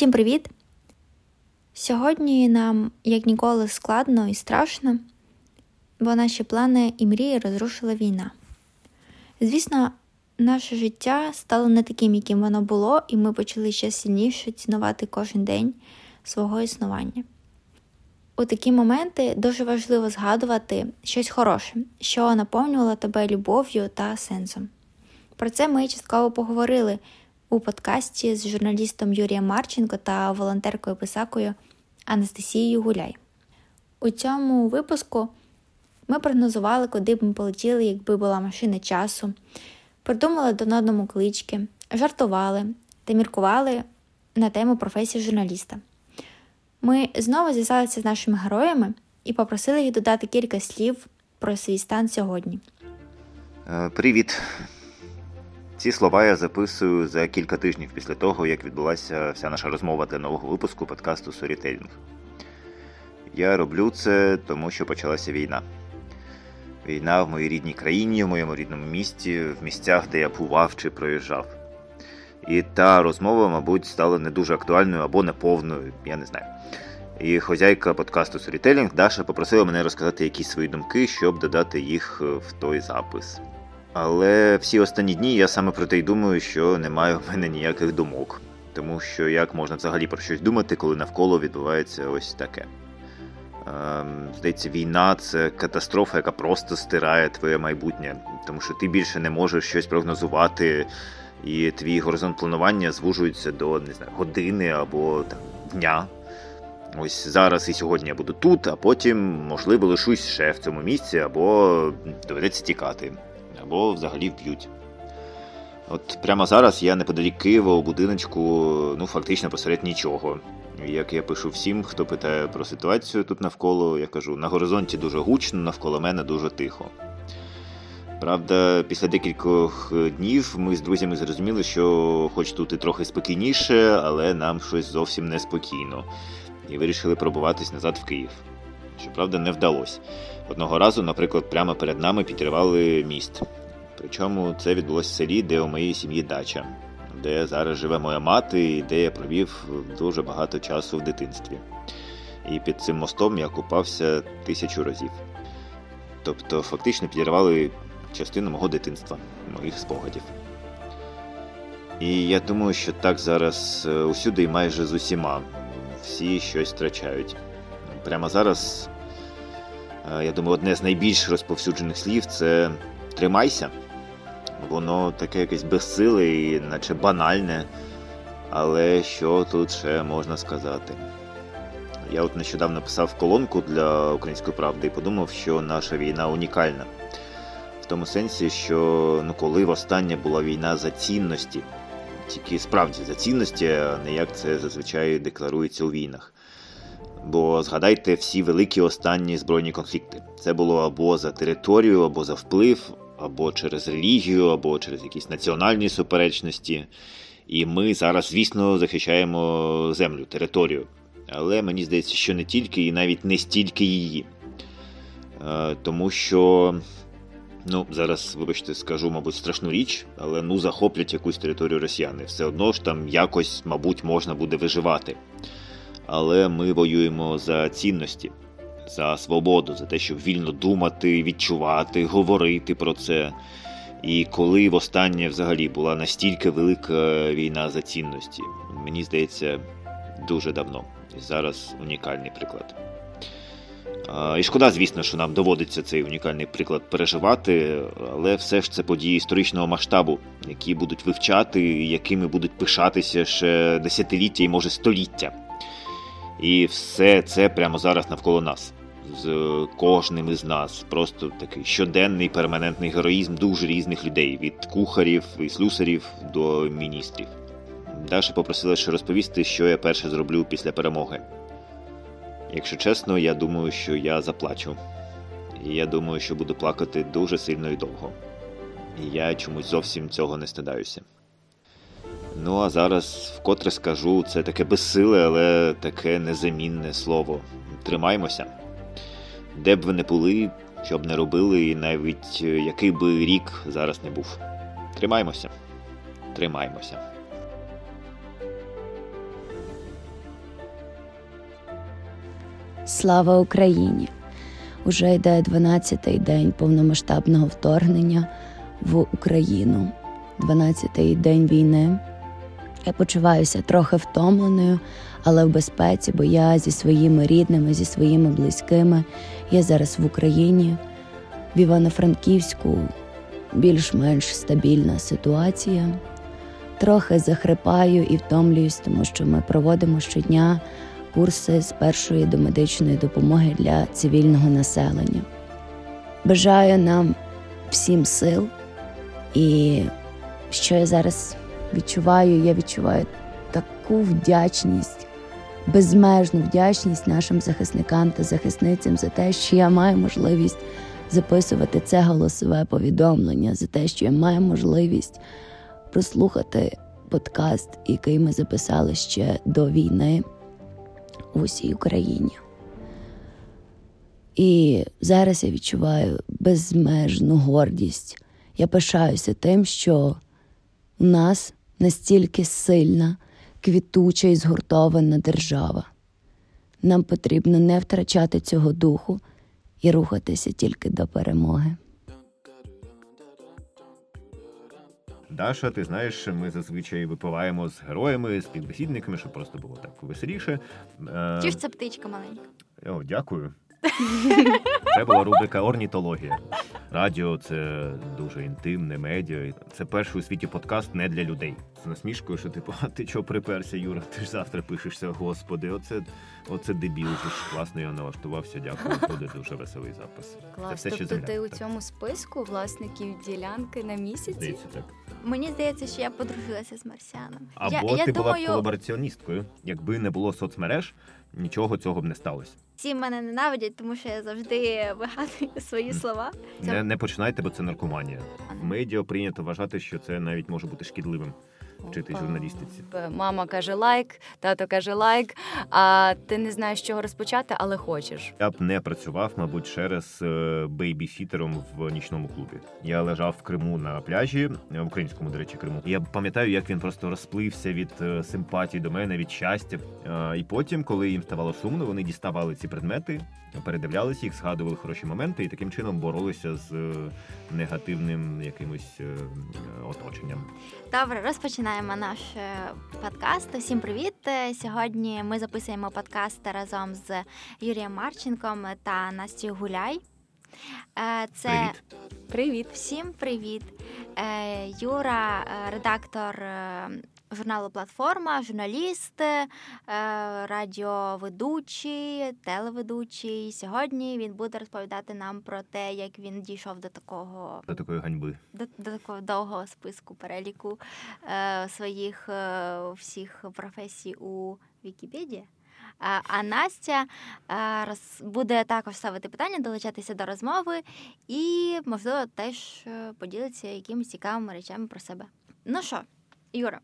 Всім привіт! Сьогодні нам, як ніколи, складно і страшно, бо наші плани і мрії розрушила війна. Звісно, наше життя стало не таким, яким воно було, і ми почали ще сильніше цінувати кожен день свого існування. У такі моменти дуже важливо згадувати щось хороше, що наповнювало тебе любов'ю та сенсом. Про це ми частково поговорили у подкасті з журналістом Юрієм Марченко та волонтеркою писакою Анастасією Гуляй. У цьому випуску ми прогнозували, куди б ми полетіли, якби була машина часу, придумали до одному клички, жартували та міркували на тему професії журналіста. Ми знову зв'язалися з нашими героями і попросили їх додати кілька слів про свій стан сьогодні. Е, Привіт. Ці слова я записую за кілька тижнів після того, як відбулася вся наша розмова для нового випуску подкасту Storytelling. Я роблю це, тому що почалася війна. Війна в моїй рідній країні, в моєму рідному місті, в місцях, де я бував чи проїжджав. І та розмова, мабуть, стала не дуже актуальною або неповною, я не знаю. І хозяйка подкасту Storytelling Даша попросила мене розказати якісь свої думки, щоб додати їх в той запис. Але всі останні дні я саме про те й думаю, що немає в мене ніяких думок. Тому що як можна взагалі про щось думати, коли навколо відбувається ось таке. Ем, здається, війна це катастрофа, яка просто стирає твоє майбутнє, тому що ти більше не можеш щось прогнозувати, і твій горизонт планування звужується до не знаю, години або там, дня. Ось зараз і сьогодні я буду тут, а потім, можливо, лишусь ще в цьому місці, або доведеться тікати, або взагалі вб'ють. От прямо зараз я неподалік Києва у будиночку, ну фактично посеред нічого. Як я пишу всім, хто питає про ситуацію тут навколо, я кажу, на горизонті дуже гучно, навколо мене дуже тихо. Правда, після декількох днів ми з друзями зрозуміли, що хоч тут і трохи спокійніше, але нам щось зовсім неспокійно. І вирішили пробуватись назад в Київ. Щоправда, не вдалося. Одного разу, наприклад, прямо перед нами підривали міст. Причому це відбулося в селі, де у моїй сім'ї дача, де зараз живе моя мати і де я провів дуже багато часу в дитинстві. І під цим мостом я купався тисячу разів. Тобто, фактично підірвали частину мого дитинства, моїх спогадів. І я думаю, що так зараз усюди і майже з усіма. Всі щось втрачають. Прямо зараз, я думаю, одне з найбільш розповсюджених слів це тримайся. Воно таке якесь безсиле і наче банальне. Але що тут ще можна сказати? Я от нещодавно писав колонку для Української правди і подумав, що наша війна унікальна. В тому сенсі, що ну, коли востаннє була війна за цінності, тільки справді за цінності, а не як це зазвичай декларується у війнах. Бо згадайте всі великі останні збройні конфлікти. Це було або за територію, або за вплив, або через релігію, або через якісь національні суперечності. І ми зараз, звісно, захищаємо землю, територію. Але мені здається, що не тільки і навіть не стільки її. Тому що, ну, зараз, вибачте, скажу, мабуть, страшну річ, але ну захоплять якусь територію росіяни. Все одно ж там якось, мабуть, можна буде виживати. Але ми воюємо за цінності, за свободу, за те, щоб вільно думати, відчувати, говорити про це. І коли востаннє взагалі була настільки велика війна за цінності, мені здається, дуже давно. І зараз унікальний приклад. І шкода, звісно, що нам доводиться цей унікальний приклад переживати, але все ж це події історичного масштабу, які будуть вивчати, якими будуть пишатися ще десятиліття і може століття. І все це прямо зараз навколо нас, з кожним із нас. Просто такий щоденний перманентний героїзм дуже різних людей: від кухарів і слюсарів до міністрів. Даша попросила ще розповісти, що я перше зроблю після перемоги. Якщо чесно, я думаю, що я заплачу. І я думаю, що буду плакати дуже сильно і довго. І я чомусь зовсім цього не стидаюся. Ну, а зараз вкотре скажу, це таке безсиле, але таке незамінне слово. Тримаймося. Де б ви не були, що б не робили, і навіть який би рік зараз не був. Тримаймося. Тримаймося. Слава Україні! Уже йде 12-й день повномасштабного вторгнення в Україну, 12-й день війни. Я почуваюся трохи втомленою, але в безпеці, бо я зі своїми рідними, зі своїми близькими. Я зараз в Україні, в Івано-Франківську більш-менш стабільна ситуація. Трохи захрипаю і втомлююсь, тому що ми проводимо щодня курси з першої домедичної допомоги для цивільного населення. Бажаю нам всім сил, і що я зараз відчуваю, я відчуваю таку вдячність, безмежну вдячність нашим захисникам та захисницям за те, що я маю можливість записувати це голосове повідомлення, за те, що я маю можливість прослухати подкаст, який ми записали ще до війни у всій Україні. І зараз я відчуваю безмежну гордість. Я пишаюся тим, що у нас настільки сильна, квітуча і згуртована держава. Нам потрібно не втрачати цього духу і рухатися тільки до перемоги. Даша, ти знаєш, ми зазвичай випиваємо з героями, з підбесідниками, щоб просто було так веселіше. Е, Чи ж це птичка маленька? О, дякую. Це була рубрика Орнітологія. Радіо це дуже інтимне медіа. Це перший у світі подкаст не для людей. З насмішкою, що типу, а ти чого приперся, Юра? Ти ж завтра пишешся, господи, оце оце дебіл. Класно я налаштувався. Дякую. Буде дуже веселий запис. Клас, це все, тобто ти у цьому списку власників ділянки на місяці? Здається, так. Мені здається, що я подружилася з марсіаном. Або я, ти я була думаю... колабораціоністкою. Якби не було соцмереж, нічого цього б не сталося. Всі мене ненавидять, тому що я завжди вигадую свої слова. Не не починайте, бо це наркоманія. В медіа прийнято вважати, що це навіть може бути шкідливим вчити журналістиці. Мама каже лайк, тато каже лайк. А ти не знаєш, з чого розпочати, але хочеш. Я б не працював, мабуть, через е, бейбісітером в нічному клубі. Я лежав в Криму на пляжі, в українському, до речі, Криму. Я пам'ятаю, як він просто розплився від е, симпатії до мене, від щастя. І потім, коли їм ставало сумно, вони діставали ці предмети, передивлялися їх, згадували хороші моменти і таким чином боролися з е, негативним якимось оточенням. Добре, розпочинаємо наш подкаст. Усім привіт! Сьогодні ми записуємо подкаст разом з Юрієм Марченком та Настю Гуляй. Це привіт. привіт, всім привіт. Юра, редактор журналу Платформа, журналіст, радіоведучий, телеведучий. Сьогодні він буде розповідати нам про те, як він дійшов до такого до такої ганьби, до, до такого довгого списку переліку е, своїх е, всіх професій у Вікіпедії. А Настя буде також ставити питання, долучатися до розмови і, можливо, теж е, поділитися якимись цікавими речами про себе. Ну що, Юра,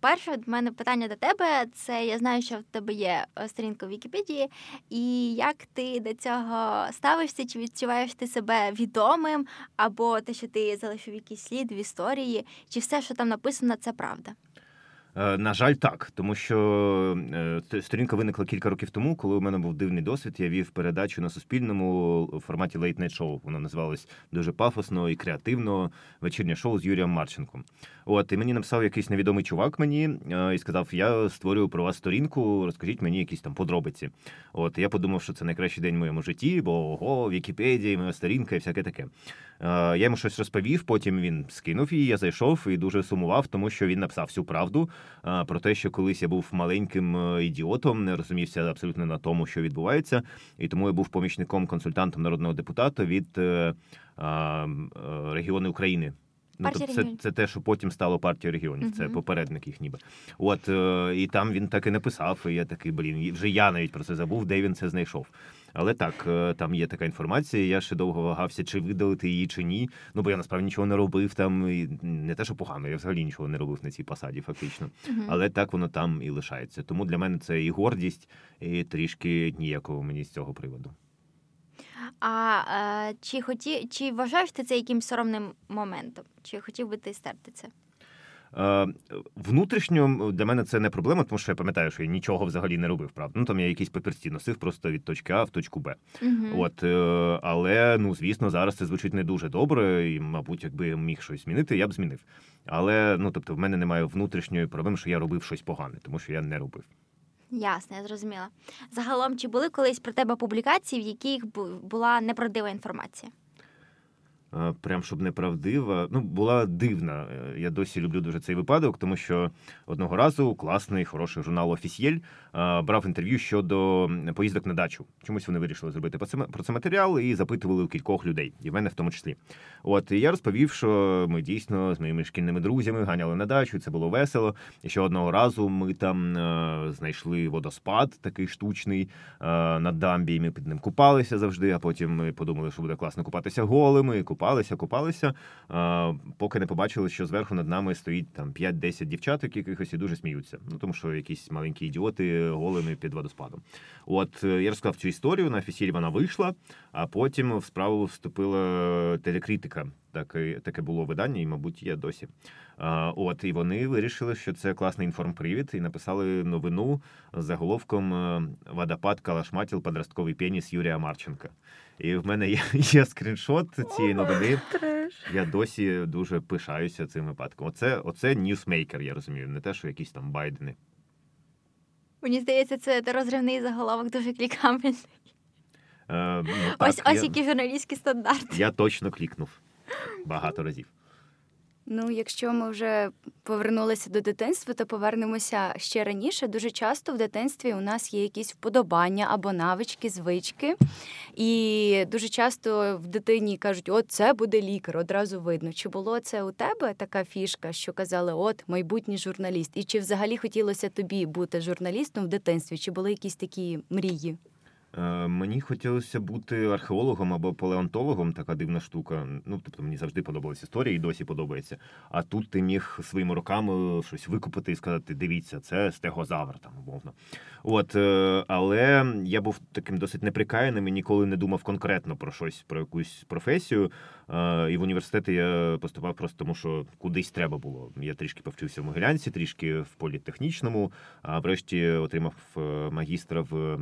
перше в мене питання до тебе це я знаю, що в тебе є е, сторінка в Вікіпедії, і як ти до цього ставишся? Чи відчуваєш ти себе відомим, або те, що ти залишив якийсь слід в історії, чи все, що там написано, це правда? Е, на жаль, так, тому що е, сторінка виникла кілька років тому, коли у мене був дивний досвід. Я вів передачу на суспільному в форматі Late Night Show. Воно називалось дуже пафосно і креативно вечірнє шоу з Юрієм Марченком. От і мені написав якийсь невідомий чувак мені е, і сказав: Я створюю про вас сторінку, розкажіть мені якісь там подробиці. От я подумав, що це найкращий день в моєму житті, бо ого, Вікіпедія, моя сторінка і всяке таке. Я йому щось розповів. Потім він скинув її. Я зайшов і дуже сумував, тому що він написав всю правду про те, що колись я був маленьким е, ідіотом, не розумівся абсолютно на тому, що відбувається, і тому я був помічником консультантом народного депутата від е, регіону України. Ну, тобто це це те, що потім стало партією регіонів. Це uh-huh. попередник їх ніби. От е, і там він так і написав. і Я такий, блін, вже я навіть про це забув, де він це знайшов. Але так, е, там є така інформація. Я ще довго вагався, чи видалити її, чи ні. Ну бо я насправді нічого не робив там. І Не те, що погано, я взагалі нічого не робив на цій посаді, фактично. Uh-huh. Але так воно там і лишається. Тому для мене це і гордість, і трішки ніякого мені з цього приводу. А е, чи хоті, чи вважаєш ти це якимсь соромним моментом? Чи хотів би ти стерти це? Е, внутрішньо для мене це не проблема, тому що я пам'ятаю, що я нічого взагалі не робив. Правда, ну там я якісь папірці носив просто від точки А в точку Б. Угу. От, е, але ну звісно, зараз це звучить не дуже добре, і, мабуть, якби я міг щось змінити, я б змінив. Але ну тобто, в мене немає внутрішньої проблеми, що я робив щось погане, тому що я не робив. Ясно, я зрозуміла. Загалом, чи були колись про тебе публікації, в яких була неправдива інформація? Е, прям щоб неправдива. Ну, була дивна. Е, я досі люблю дуже цей випадок, тому що одного разу класний, хороший журнал Офісєль брав інтерв'ю щодо поїздок на дачу. Чомусь вони вирішили зробити про це матеріал і запитували у кількох людей, і мене в тому числі. От я розповів, що ми дійсно з моїми шкільними друзями ганяли на дачу. Це було весело. І що одного разу ми там е, знайшли водоспад, такий штучний на дамбі. і Ми під ним купалися завжди. А потім ми подумали, що буде класно купатися голими. Купалися, купалися, поки не побачили, що зверху над нами стоїть там 5-10 дівчаток, якихось і дуже сміються. Ну тому що якісь маленькі ідіоти голими під водоспадом. От е, я розказав цю історію. На офісілі вона вийшла, а потім в справу вступила телекритика. Таке таке було видання, і, мабуть, є досі. А, От і вони вирішили, що це класний інформпривід, і написали новину з заголовком е, Водопад калашматіл подростковий пеніс Юрія Марченка. І в мене є, є скріншот цієї новини. Я досі дуже пишаюся цим випадком. Оце оце ньюсмейкер, я розумію, не те, що якісь там байдени. Мені здається, це розривний заголовок дуже клікабельний. Е, ну, Ось ось які журналістські стандарти. Я точно клікнув багато разів. Ну, якщо ми вже повернулися до дитинства, то повернемося ще раніше. Дуже часто в дитинстві у нас є якісь вподобання або навички, звички. І дуже часто в дитині кажуть, от це буде лікар, одразу видно. Чи було це у тебе така фішка, що казали, от майбутній журналіст? І чи взагалі хотілося тобі бути журналістом в дитинстві? Чи були якісь такі мрії? Е, мені хотілося бути археологом або палеонтологом, така дивна штука. Ну, тобто мені завжди подобалася історія і досі подобається. А тут ти міг своїми руками щось викупити і сказати: дивіться, це стегозавр, там умовно. От, е, але я був таким досить неприкаяним і ніколи не думав конкретно про щось, про якусь професію. Е, і в університети я поступав просто тому, що кудись треба було. Я трішки повчився в Могилянці, трішки в політехнічному, а врешті отримав магістра в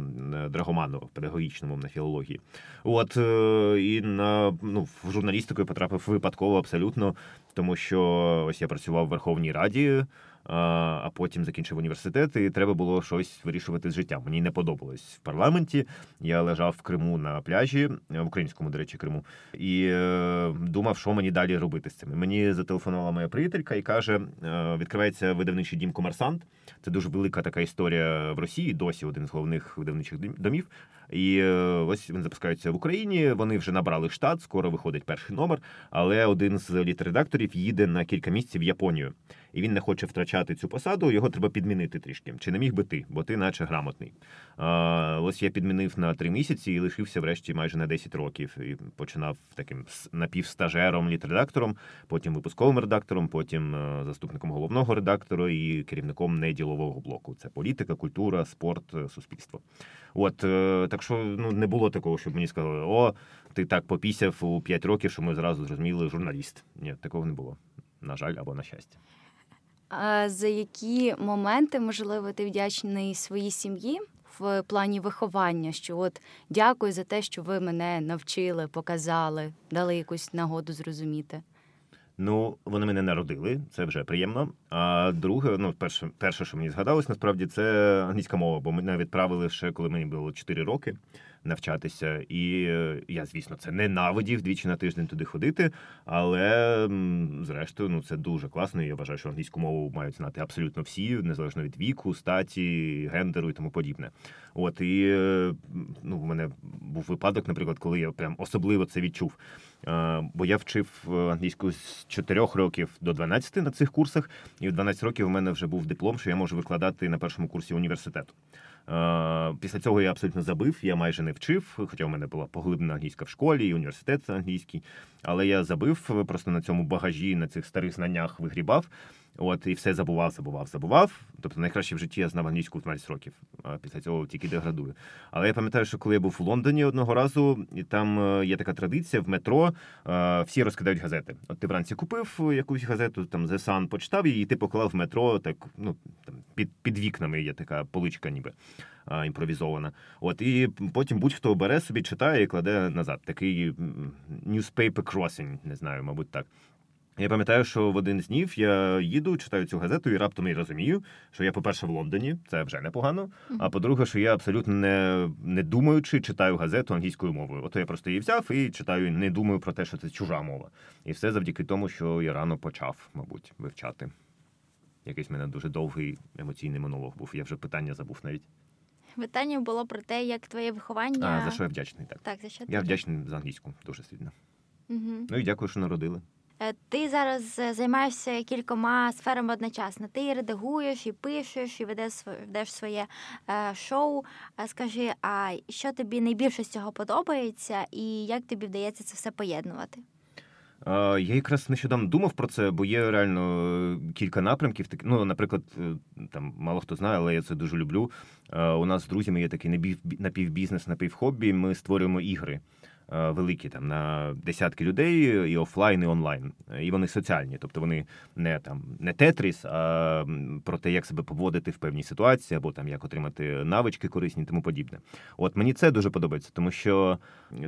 Драгоману в педагогічному на філології. От е, і на ну в журналістику я потрапив випадково абсолютно, тому що ось я працював в Верховній Раді а потім закінчив університет, і треба було щось вирішувати з життям. Мені не подобалось в парламенті. Я лежав в Криму на пляжі, в українському, до речі, Криму, і е, думав, що мені далі робити з цим. Мені зателефонувала моя приятелька і каже: е, відкривається видавничий дім Комерсант. Це дуже велика така історія в Росії. Досі один з головних видавничих домів. І е, ось він запускається в Україні. Вони вже набрали штат, скоро виходить перший номер. Але один з літередакторів їде на кілька місяців в Японію, і він не хоче втрачати цю посаду. Його треба підмінити трішки. Чи не міг би ти? Бо ти, наче грамотний. А, Ось я підмінив на три місяці і лишився врешті майже на 10 років. І починав таким напівстажером, літредактором, потім випусковим редактором, потім е, заступником головного редактора і керівником неділового блоку. Це політика, культура, спорт, е, суспільство. От так що ну не було такого, щоб мені сказали, о, ти так попісяв у 5 років, що ми зразу зрозуміли журналіст. Ні, такого не було. На жаль, або на щастя. За які моменти, можливо, ти вдячний своїй сім'ї в плані виховання? Що от дякую за те, що ви мене навчили, показали, дали якусь нагоду зрозуміти. Ну, вони мене народили, це вже приємно. А друге, ну, перше, перше, що мені згадалось, насправді, це англійська мова, бо мене відправили ще, коли мені було 4 роки навчатися. І е, я, звісно, це ненавидів двічі на тиждень туди ходити. Але зрештою, ну це дуже класно. Я вважаю, що англійську мову мають знати абсолютно всі, незалежно від віку, статі, гендеру і тому подібне. От і е, ну, в мене був випадок, наприклад, коли я прям особливо це відчув. Бо я вчив англійську з 4 років до 12 на цих курсах, і в 12 років у мене вже був диплом, що я можу викладати на першому курсі університету. Після цього я абсолютно забив, я майже не вчив, хоча в мене була поглиблена англійська в школі, і університет англійський. Але я забив просто на цьому багажі, на цих старих знаннях вигрібав. От і все забував, забував, забував. Тобто найкраще в житті я знав англійську в 12 років, а після цього тільки деградую. Але я пам'ятаю, що коли я був в Лондоні одного разу, і там е, є така традиція в метро, е, всі розкидають газети. От ти вранці купив якусь газету, там The Sun, почитав її, і ти поклав в метро, так ну там під під вікнами є така поличка, ніби імпровізована. От і потім будь-хто бере собі, читає і кладе назад. Такий newspaper crossing, не знаю, мабуть, так. Я пам'ятаю, що в один з днів я їду, читаю цю газету і раптом і розумію, що я, по-перше, в Лондоні, це вже непогано. А по-друге, що я абсолютно не не думаючи, читаю газету англійською мовою. Ото я просто її взяв і читаю, не думаю про те, що це чужа мова. І все завдяки тому, що я рано почав, мабуть, вивчати. Якийсь в мене дуже довгий емоційний монолог був. Я вже питання забув навіть. Питання було про те, як твоє виховання. А, За що я вдячний, так. Так, за що Я вдячний за англійську дуже сильно. Угу. Ну і дякую, що народили. Е, ти зараз е, займаєшся кількома сферами одночасно. Ти і редагуєш, і пишеш, і ведеш ведеш своє е, шоу. Скажи, а що тобі найбільше з цього подобається, і як тобі вдається це все поєднувати? Я якраз нещодавно думав про це, бо є реально кілька напрямків. Ну, наприклад, там мало хто знає, але я це дуже люблю. У нас з друзями є такий напівбізнес, напівхобі. Ми створюємо ігри. Е, великі там на десятки людей, і офлайн, і онлайн. І вони соціальні, тобто вони не там не тетріс, а про те, як себе поводити в певній ситуації, або там як отримати навички корисні, тому подібне. От мені це дуже подобається, тому що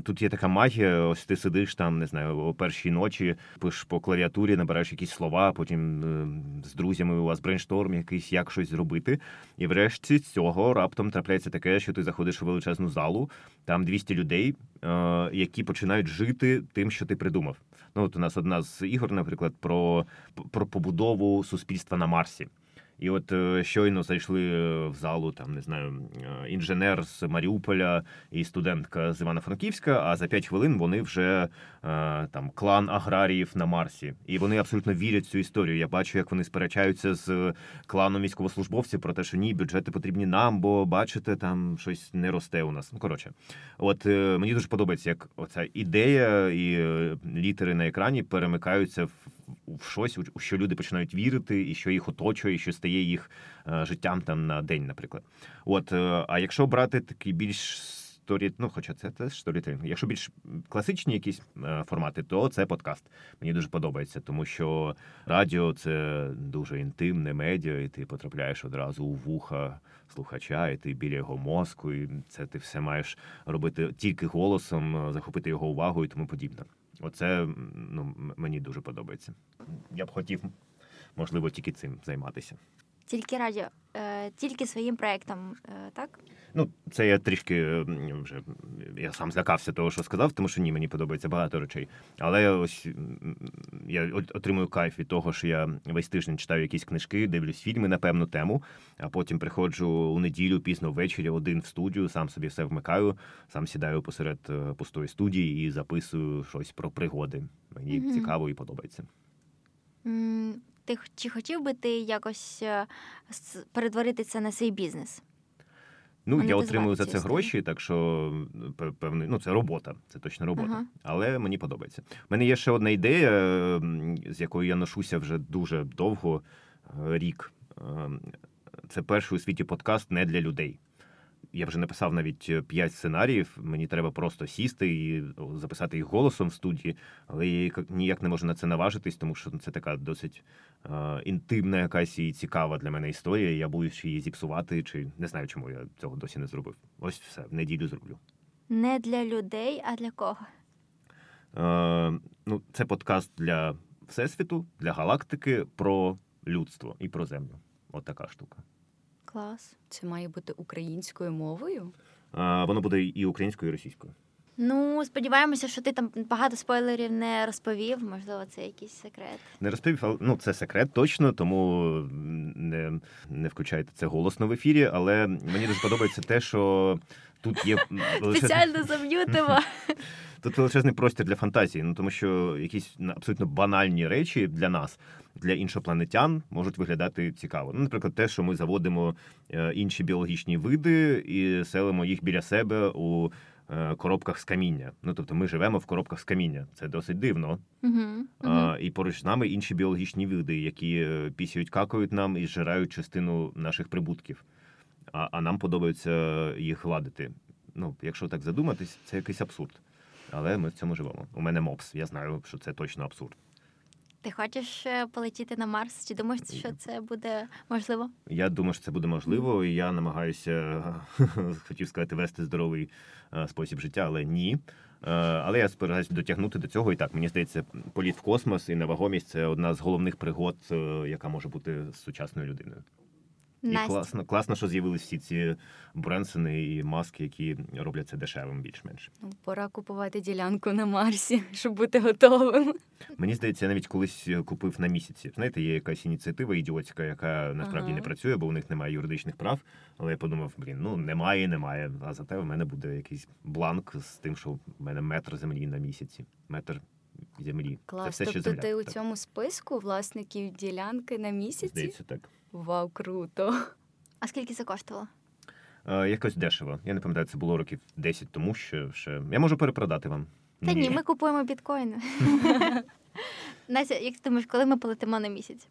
тут є така магія. Ось ти сидиш там, не знаю, о першій ночі, пишеш по клавіатурі, набираєш якісь слова, потім е, з друзями у вас брейншторм, якийсь як щось зробити. І врешті цього раптом трапляється таке, що ти заходиш у величезну залу, там 200 людей. Е, які починають жити тим, що ти придумав. Ну от у нас одна з ігор, наприклад, про, про побудову суспільства на Марсі. І от е, щойно зайшли е, в залу там, не знаю, е, інженер з Маріуполя і студентка з Івано-Франківська. А за п'ять хвилин вони вже там клан аграріїв на Марсі, і вони абсолютно вірять в цю історію. Я бачу, як вони сперечаються з кланом військовослужбовців про те, що ні, бюджети потрібні нам, бо бачите, там щось не росте у нас. Ну коротше, от мені дуже подобається, як оця ідея і літери на екрані перемикаються в в щось, у що люди починають вірити, і що їх оточує, і що стає їх е, життям там на день, наприклад. От, е, а якщо брати такий більш story, ну хоча це теж сторітелінг. Якщо більш класичні якісь е, формати, то це подкаст. Мені дуже подобається, тому що радіо це дуже інтимне медіа, і ти потрапляєш одразу у вуха слухача, і ти біля його мозку, і це ти все маєш робити тільки голосом, захопити його увагу і тому подібне. Оце ну, мені дуже подобається. Я б хотів, можливо, тільки цим займатися. Тільки радіо, е, тільки своїм проєктом, е, так? Ну, це я трішки вже я сам злякався того, що сказав, тому що ні, мені подобається багато речей. Але ось я отримую кайф від того, що я весь тиждень читаю якісь книжки, дивлюсь фільми на певну тему, а потім приходжу у неділю пізно ввечері один в студію, сам собі все вмикаю, сам сідаю посеред е, пустої студії і записую щось про пригоди. Мені mm цікаво і подобається. Ти чи хотів би ти якось е, перетворити це на свій бізнес? Ну, я отримую за це гроші, так що певний, ну це робота, це точно робота. Ага. Але мені подобається. У мене є ще одна ідея, з якою я ношуся вже дуже довго е, рік. Ем, це перший у світі подкаст не для людей я вже написав навіть е, п'ять сценаріїв. Мені треба просто сісти і записати їх голосом в студії, але я ніяк не можу на це наважитись, тому що це така досить е, інтимна, якась і цікава для мене історія. Я боюсь її зіпсувати, чи не знаю, чому я цього досі не зробив. Ось все в неділю зроблю. Не для людей, а для кого? Е, Ну, це подкаст для всесвіту, для галактики про людство і про землю. От така штука. Клас. Це має бути українською мовою? А, Воно буде і українською, і російською. Ну, сподіваємося, що ти там багато спойлерів не розповів. Можливо, це якийсь секрет. Не розповів, але ну це секрет точно, тому не не включайте це голосно в ефірі. Але мені дуже подобається те, що тут є спеціально зам'ютимо. Тут величезний простір для фантазії, ну тому що якісь абсолютно банальні речі для нас, для іншопланетян, можуть виглядати цікаво. Ну, наприклад, те, що ми заводимо е, інші біологічні види і селимо їх біля себе у коробках з каміння. Ну тобто, ми живемо в коробках з каміння. Це досить дивно. Угу, А, І поруч з нами інші біологічні види, які пісюють, какають нам і зжирають частину наших прибутків. А, а нам подобається їх гладити. Ну, якщо так задуматись, це якийсь абсурд. Але ми в цьому живемо. У мене мопс. Я знаю, що це точно абсурд. Ти хочеш е, полетіти на Марс? Чи думаєш, що це буде можливо? Я думаю, що це буде можливо, і я намагаюся, хотів сказати, вести здоровий е, спосіб життя, але ні. Е, Але я сподіваюся дотягнути до цього. І так, мені здається, політ в космос і невагомість це одна з головних пригод, яка може бути з сучасною людиною. І класно, класно, що з'явились всі ці Бренсони і маски, які роблять це дешевим більш-менш. Ну, пора купувати ділянку на Марсі, щоб бути готовим. Мені здається, я навіть колись купив на місяці. Знаєте, є якась ініціатива ідіотська, яка насправді Ага. не працює, бо у них немає юридичних прав. Але я подумав, блін, ну немає, немає. А зате в мене буде якийсь бланк з тим, що в мене метр землі на місяці. Метр землі. Клас. Це все тобто земля. ти у Так, цьому списку власників ділянки на місяці? Здається, так. Вау, круто. А скільки це коштувало? Е, якось дешево. Я не пам'ятаю, це було років 10 тому, що ще я можу перепродати вам. Та ні, ми купуємо біткоїни. Настя, як ти думаєш, коли ми полетимо на місяць?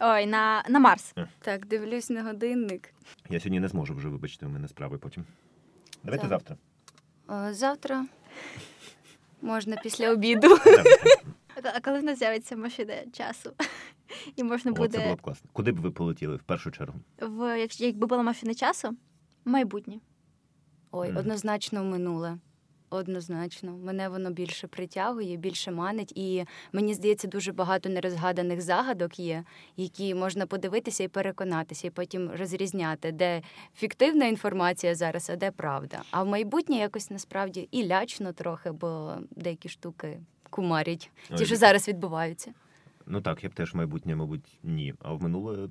Ой, на, на Марс. Так, дивлюсь на годинник. Я сьогодні не зможу вже, вибачте, у мене справи потім. Давайте Так. завтра. Е, Завтра можна після обіду. А коли в нас з'явиться машина часу? І можна О, це було б класно. Куди б ви полетіли в першу чергу? в, якщо- якби була машина часу, майбутнє. Ой, Мгм. однозначно в минуле. Однозначно, мене воно більше притягує, більше манить, і мені здається, дуже багато нерозгаданих загадок є, які можна подивитися і переконатися, і потім розрізняти, де фіктивна інформація зараз, а де правда. А в майбутнє якось насправді і лячно трохи, бо деякі штуки кумарять, ті, що зараз відбуваються. Ну так, я б теж майбутнє, мабуть, ні. А в минуле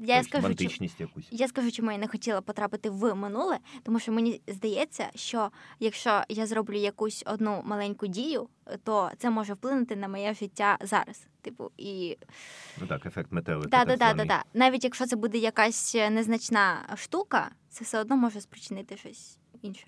Я якусь скажу, чому, якусь. я скажу, чому я не хотіла потрапити в минуле, тому що мені здається, що якщо я зроблю якусь одну маленьку дію, то це може вплинути на моє життя зараз. Типу, і Ну так, ефект метелика. Да, так да, да, да, Навіть якщо це буде якась е, незначна штука, це все одно може спричинити щось інше.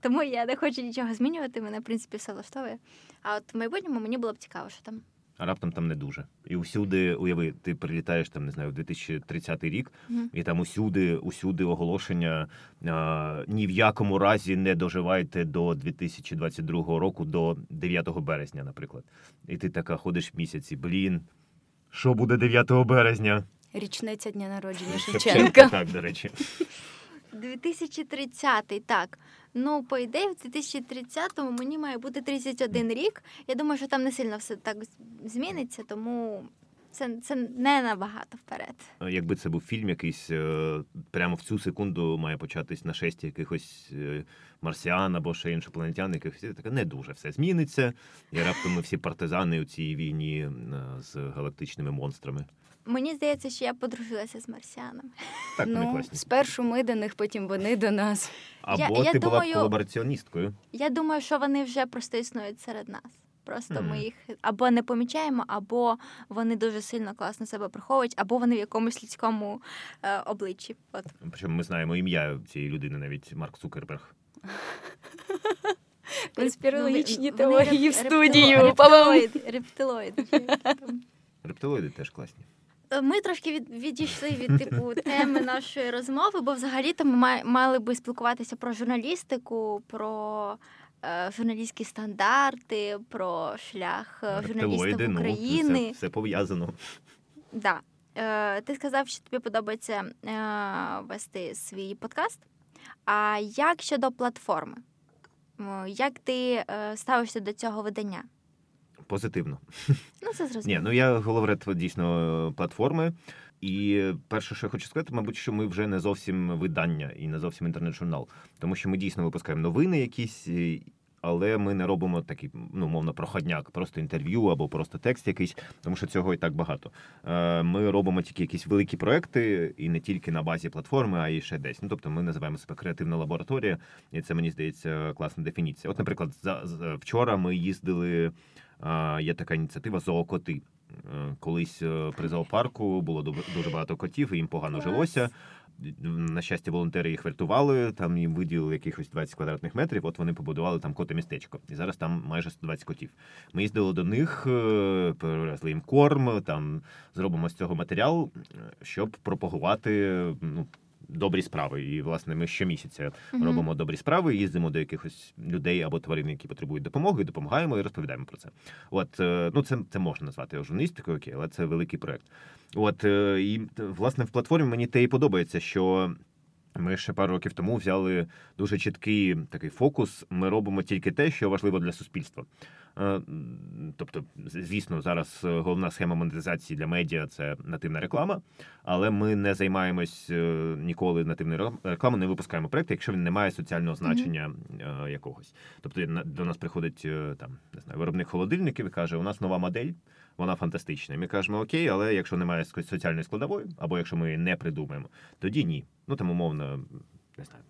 Тому я не хочу нічого змінювати, мене, в принципі, все влаштовує. А от в майбутньому мені було б цікаво, що там. А раптом там не дуже. І усюди, уяви, ти прилітаєш там, не знаю, в 2030 рік, Мгм. і там усюди, усюди оголошення а, ні в якому разі не доживайте до 2022 року, до 9 березня, наприклад. І ти така ходиш місяці, блін. Що буде 9 березня? Річниця дня народження Шевченка. Так, до речі. 2030, так. Ну, по ідеї, в 2030-му мені має бути 31 рік. Я думаю, що там не сильно все так зміниться, тому це, це не набагато вперед. Якби це був фільм якийсь, е, прямо в цю секунду має початись нашестя якихось е, марсіан або ще іншопланетян, якихось таке не дуже все зміниться. І раптом ми всі партизани у цій війні е, з галактичними монстрами. Мені здається, що я подружилася з марсіанами. Так, вони Ну, класні. спершу ми до них, потім вони до нас. Або я ти була думаю- колабораціоністкою. Я думаю, що вони вже просто існують серед нас. Просто ми їх або не помічаємо, або вони дуже сильно класно себе приховують, або вони в якомусь людському е, обличчі. От Причому ми знаємо ім'я цієї людини, навіть Марк Цукерберг. Конспірологічні теорії в студію. там. Рептилоїди теж класні. Е, Ми трошки від, відійшли від типу теми нашої розмови, бо взагалі-то ми мали би спілкуватися про журналістику, про е, журналістські стандарти, про шлях е, журналістів ну, України. все пов'язано. Да. Е, ти сказав, що тобі подобається е, вести свій подкаст. А як щодо платформи? Як ти е, ставишся до цього видання? Позитивно. Ну, це зрозуміло. Ні, ну я головред дійсно платформи. І перше, що я хочу сказати, мабуть, що ми вже не зовсім видання і не зовсім інтернет-журнал, тому що ми дійсно випускаємо новини якісь. але ми не робимо такий, ну мовно, проходняк, просто інтерв'ю або просто текст якийсь, тому що цього і так багато. Е, ми робимо тільки якісь великі проекти, і не тільки на базі платформи, а й ще десь. Ну тобто, ми називаємо себе креативна лабораторія, і це мені здається класна дефініція. От, наприклад, за вчора ми їздили. Є така ініціатива Зоокоти. Е, колись е, при зоопарку було дуже багато котів, і їм погано жилося. На щастя, волонтери їх врятували, там їм виділили якихось 20 квадратних метрів. От вони побудували там коте містечко. І зараз там майже 120 котів. Ми їздили до них, е, перевезли їм корм, там зробимо з цього матеріал, щоб пропагувати ну, добрі справи. І, власне, ми щомісяця mm-hmm. робимо добрі справи, їздимо до якихось людей або тварин, які потребують допомоги, допомагаємо і розповідаємо про це. От е, ну це це можна назвати журналістикою, окей, але це великий проект. От е, і власне в платформі мені те і подобається, що. Ми ще пару років тому взяли дуже чіткий такий фокус. Ми робимо тільки те, що важливо для суспільства. Е, тобто, звісно, зараз головна схема монетизації для медіа це нативна реклама, але ми не займаємось е, ніколи нативною рекламою, не випускаємо проекти, якщо він не має соціального значення mm-hmm. якогось. Тобто до нас приходить там не знаю, виробник холодильників і каже: у нас нова модель. Вона фантастична. І Ми кажемо окей, але якщо немає соціальної складової, або якщо ми її не придумаємо, тоді ні. Ну там умовно не знаю.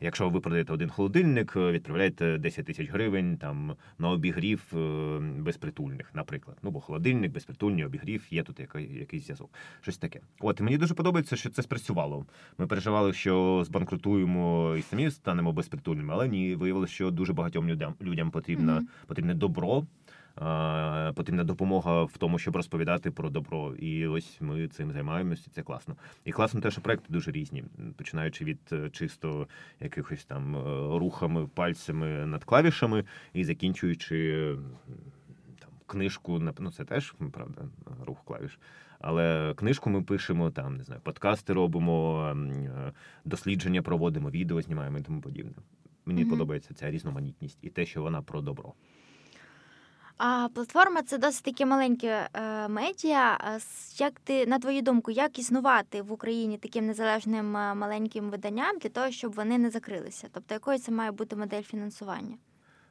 Якщо ви продаєте один холодильник, е, відправляєте 10 тисяч гривень там на обігрів е, безпритульних, наприклад. Ну бо холодильник, безпритульний обігрів, є тут якийсь зв'язок. Щось таке. От мені дуже подобається, що це спрацювало. Ми переживали, що збанкрутуємо і самі станемо безпритульними, але ні, виявилося, що дуже багатьом людям людям потрібно, mm-hmm. потрібне добро потрібна допомога в тому, щоб розповідати про добро. І ось ми цим займаємося. Це класно. І класно те, що проекти дуже різні, починаючи від е, чисто якихось там е, рухами пальцями над клавішами і закінчуючи там книжку ну це теж правда рух клавіш. Але книжку ми пишемо там, не знаю, подкасти робимо, е, дослідження проводимо, відео знімаємо і тому подібне. Мені mm-hmm. подобається ця різноманітність і те, що вона про добро. А платформа це досить таке маленьке е, медіа. Як ти, на твою думку, як існувати в Україні таким незалежним е, маленьким виданням для того, щоб вони не закрилися? Тобто, якою це має бути модель фінансування?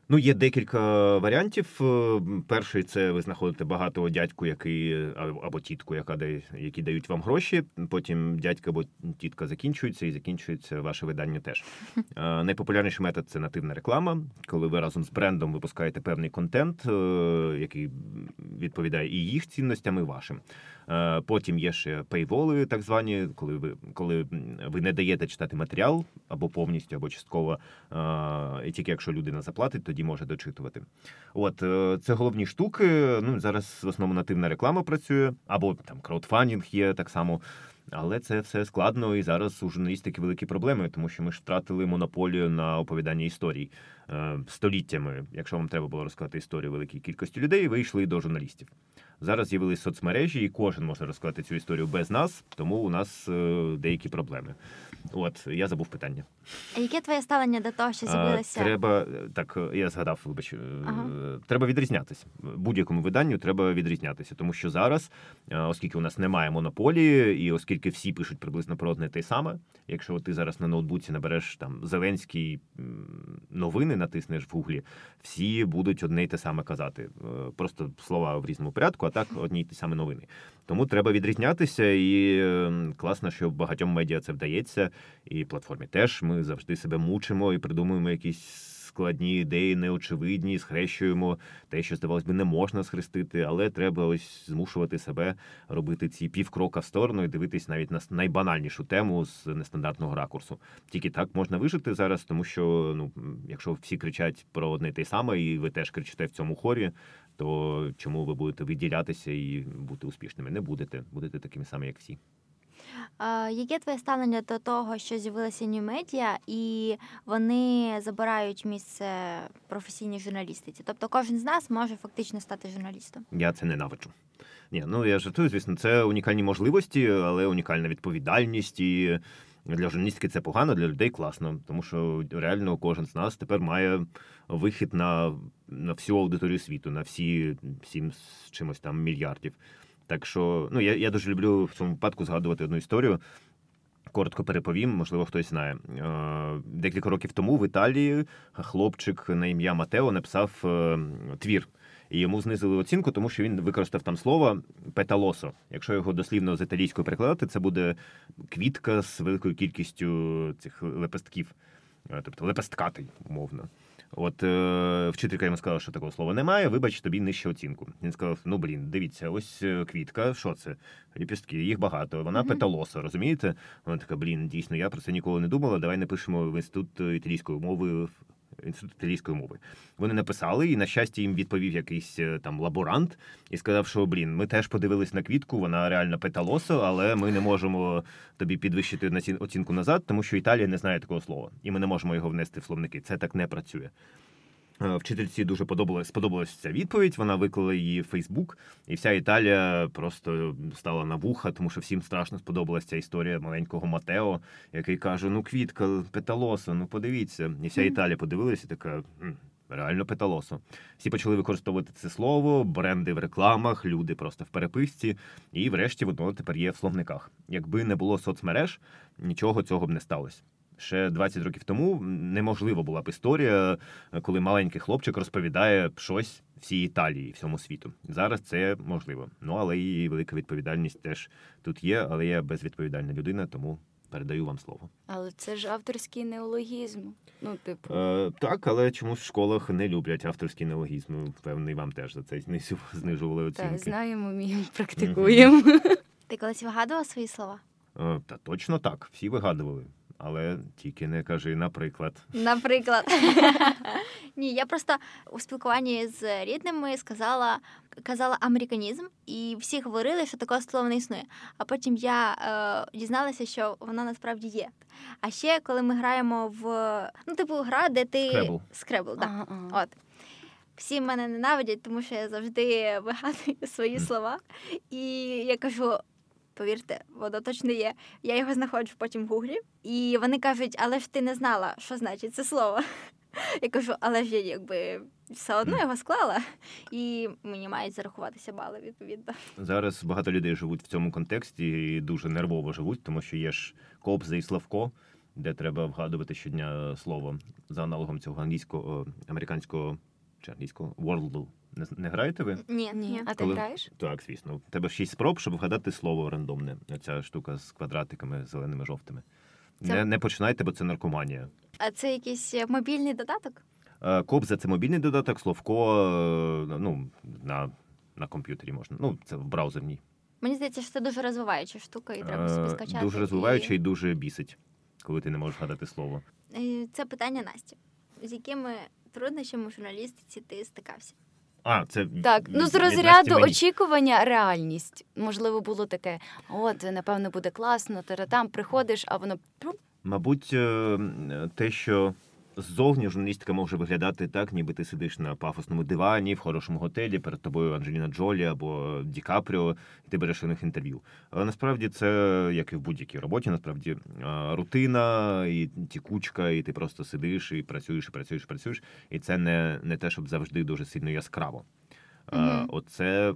Ну, є декілька варіантів. Е, перший це ви знаходите багатого дядьку, який або тітку, яка дає, які дають вам гроші. Потім дядька або тітка закінчується і закінчується ваше видання. Теж е, найпопулярніший метод це нативна реклама, коли ви разом з брендом випускаєте певний контент, е, який відповідає і їх цінностям, і вашим. Е, потім є ще пейволи, так звані, коли ви коли ви не даєте читати матеріал або повністю, або частково, е, і тільки якщо людина заплатить, тоді може дочитувати. От е, це головні штуки. Ну зараз в основному нативна реклама працює, або там краудфандинг є так само. Але це все складно, і зараз у журналістики великі проблеми, тому що ми ж втратили монополію на оповідання історій століттями. Якщо вам треба було розказати історію великій кількості людей, ви йшли до журналістів. Зараз з'явились соцмережі, і кожен може розказати цю історію без нас, тому у нас е, деякі проблеми. От я забув питання. А яке твоє ставлення до того, що з'явилося? Треба так, я згадав, вибач, е, ага. треба відрізнятися. Будь-якому виданню треба відрізнятися, тому що зараз, е, оскільки у нас немає монополії, і оскільки всі пишуть приблизно про одне те саме, якщо ти зараз на ноутбуці набереш там Зеленський новини, натиснеш в гуглі, всі будуть одне й те саме казати. Просто слова в різному порядку а так одні й ті самі новини. Тому треба відрізнятися, і ем, класно, що багатьом медіа це вдається, і платформі теж ми завжди себе мучимо і придумуємо якісь. Складні ідеї, неочевидні, схрещуємо те, що здавалось би, не можна схрестити, але треба ось змушувати себе робити ці півкрока в сторону і дивитись навіть на найбанальнішу тему з нестандартного ракурсу. Тільки так можна вижити зараз, тому що ну, якщо всі кричать про одне те саме, і ви теж кричите в цьому хорі, то чому ви будете виділятися і бути успішними? Не будете, будете такими самими, як всі. Яке твоє ставлення до того, що з'явилися new медіа, і вони забирають місце професійній журналістиці? Тобто кожен з нас може фактично стати журналістом? Я це ненавиджу. Ні, ну я жартую, звісно, це унікальні можливості, але унікальна відповідальність і для журналістики це погано, для людей класно, тому що реально кожен з нас тепер має вихід на на всю аудиторію світу, на всі сім з чимось там мільярдів. Так що, ну я я дуже люблю в цьому випадку згадувати одну історію. Коротко переповім, можливо, хтось знає. Е, декілька років тому в Італії хлопчик на ім'я Матео написав е, твір. І йому знизили оцінку, тому що він використав там слово петалосо. Якщо його дослівно з італійською перекладати, це буде квітка з великою кількістю цих лепестків, тобто лепесткатий, умовно. От е, вчителька йому сказала, що такого слова немає. Вибач, тобі нижче оцінку. Він сказав: ну блін, дивіться, ось е, квітка. Що це? Ліпістки, їх багато. Вона mm-hmm. петалоса, розумієте? Вона така, блін, дійсно, я про це ніколи не думала. Давай напишемо в інститут італійської мови інститут італійської мови. Вони написали, і на щастя їм відповів якийсь е, там лаборант і сказав, що блін, ми теж подивились на квітку, вона реально петалосо, але ми не можемо тобі підвищити оцінку назад, тому що Італія не знає такого слова, і ми не можемо його внести в словники. Це так не працює. Е, вчительці дуже подобалась сподобалася ця відповідь. Вона виклала її в Фейсбук, і вся Італія просто стала на вуха, тому що всім страшно сподобалася ця історія маленького Матео, який каже: Ну, квітка, петалосо, ну подивіться. І вся Італія подивилася, така. Реально петалосо. Всі почали використовувати це слово, бренди в рекламах, люди просто в переписці, і, врешті, воно тепер є в словниках. Якби не було соцмереж, нічого цього б не сталося. Ще 20 років тому неможливо була б історія, коли маленький хлопчик розповідає щось всій Італії, всьому світу. Зараз це можливо. Ну але і велика відповідальність теж тут є. Але я безвідповідальна людина, тому передаю вам слово. Але це ж авторський неологізм. Ну, типу, е, так, але чомусь в школах не люблять авторський неологізм. Певний вам теж за це знижували оцінки. Так, знаємо, вміємо, практикуємо. Ти колись вигадував свої слова? Е, та точно так. Всі вигадували але тільки не кажи, наприклад. Наприклад, ні, я просто у спілкуванні з рідними сказала, сказала американізм, і всі говорили, що такого слова не існує. А потім я е, дізналася, що воно насправді є. А ще коли ми граємо в ну, типу, гра, де ти Скребл, Скребл да. Ага, ага. От. Всі мене ненавидять, тому що я завжди вигадую свої слова. І я кажу: повірте, воно точно є. Я його знаходжу потім в гуглі, і вони кажуть, але ж ти не знала, що значить це слово. Я кажу, але ж я якби все одно його склала, і мені мають зарахуватися бали відповідно. Зараз багато людей живуть в цьому контексті і дуже нервово живуть, тому що є ж Кобза і Славко, де треба вгадувати щодня слово за аналогом цього англійського американського чи англійського World не, не граєте ви? Ні, ні. А ти Коли... граєш? Так, звісно. У тебе шість спроб, щоб вгадати слово рандомне. Ця штука з квадратиками, зеленими, жовтими. Це... Не не починайте, бо це наркоманія. А це якийсь е, мобільний додаток? Е, Кобза це мобільний додаток, Словко е, ну, на на комп'ютері можна. Ну, це в браузерній. Мені здається, що це дуже розвиваюча штука, і треба собі скачати. Дуже розвиваюча і... і дуже бісить, коли ти не можеш вгадати слово. Це питання Насті. З якими труднощами в журналістиці ти стикався? А, це так. Ну з розряду очікування, реальність. Можливо, було таке. От, напевно, буде класно. там приходиш, а воно мабуть, е, те, що Ззовні журналістика може виглядати так, ніби ти сидиш на пафосному дивані в хорошому готелі, перед тобою Анджеліна Джолі або Ді Капріо, і ти береш у них інтерв'ю. Але насправді це, як і в будь-якій роботі, насправді рутина і тікучка, і ти просто сидиш і працюєш, і працюєш, і працюєш. І це не не те, щоб завжди дуже сильно яскраво. Mm-hmm. Оце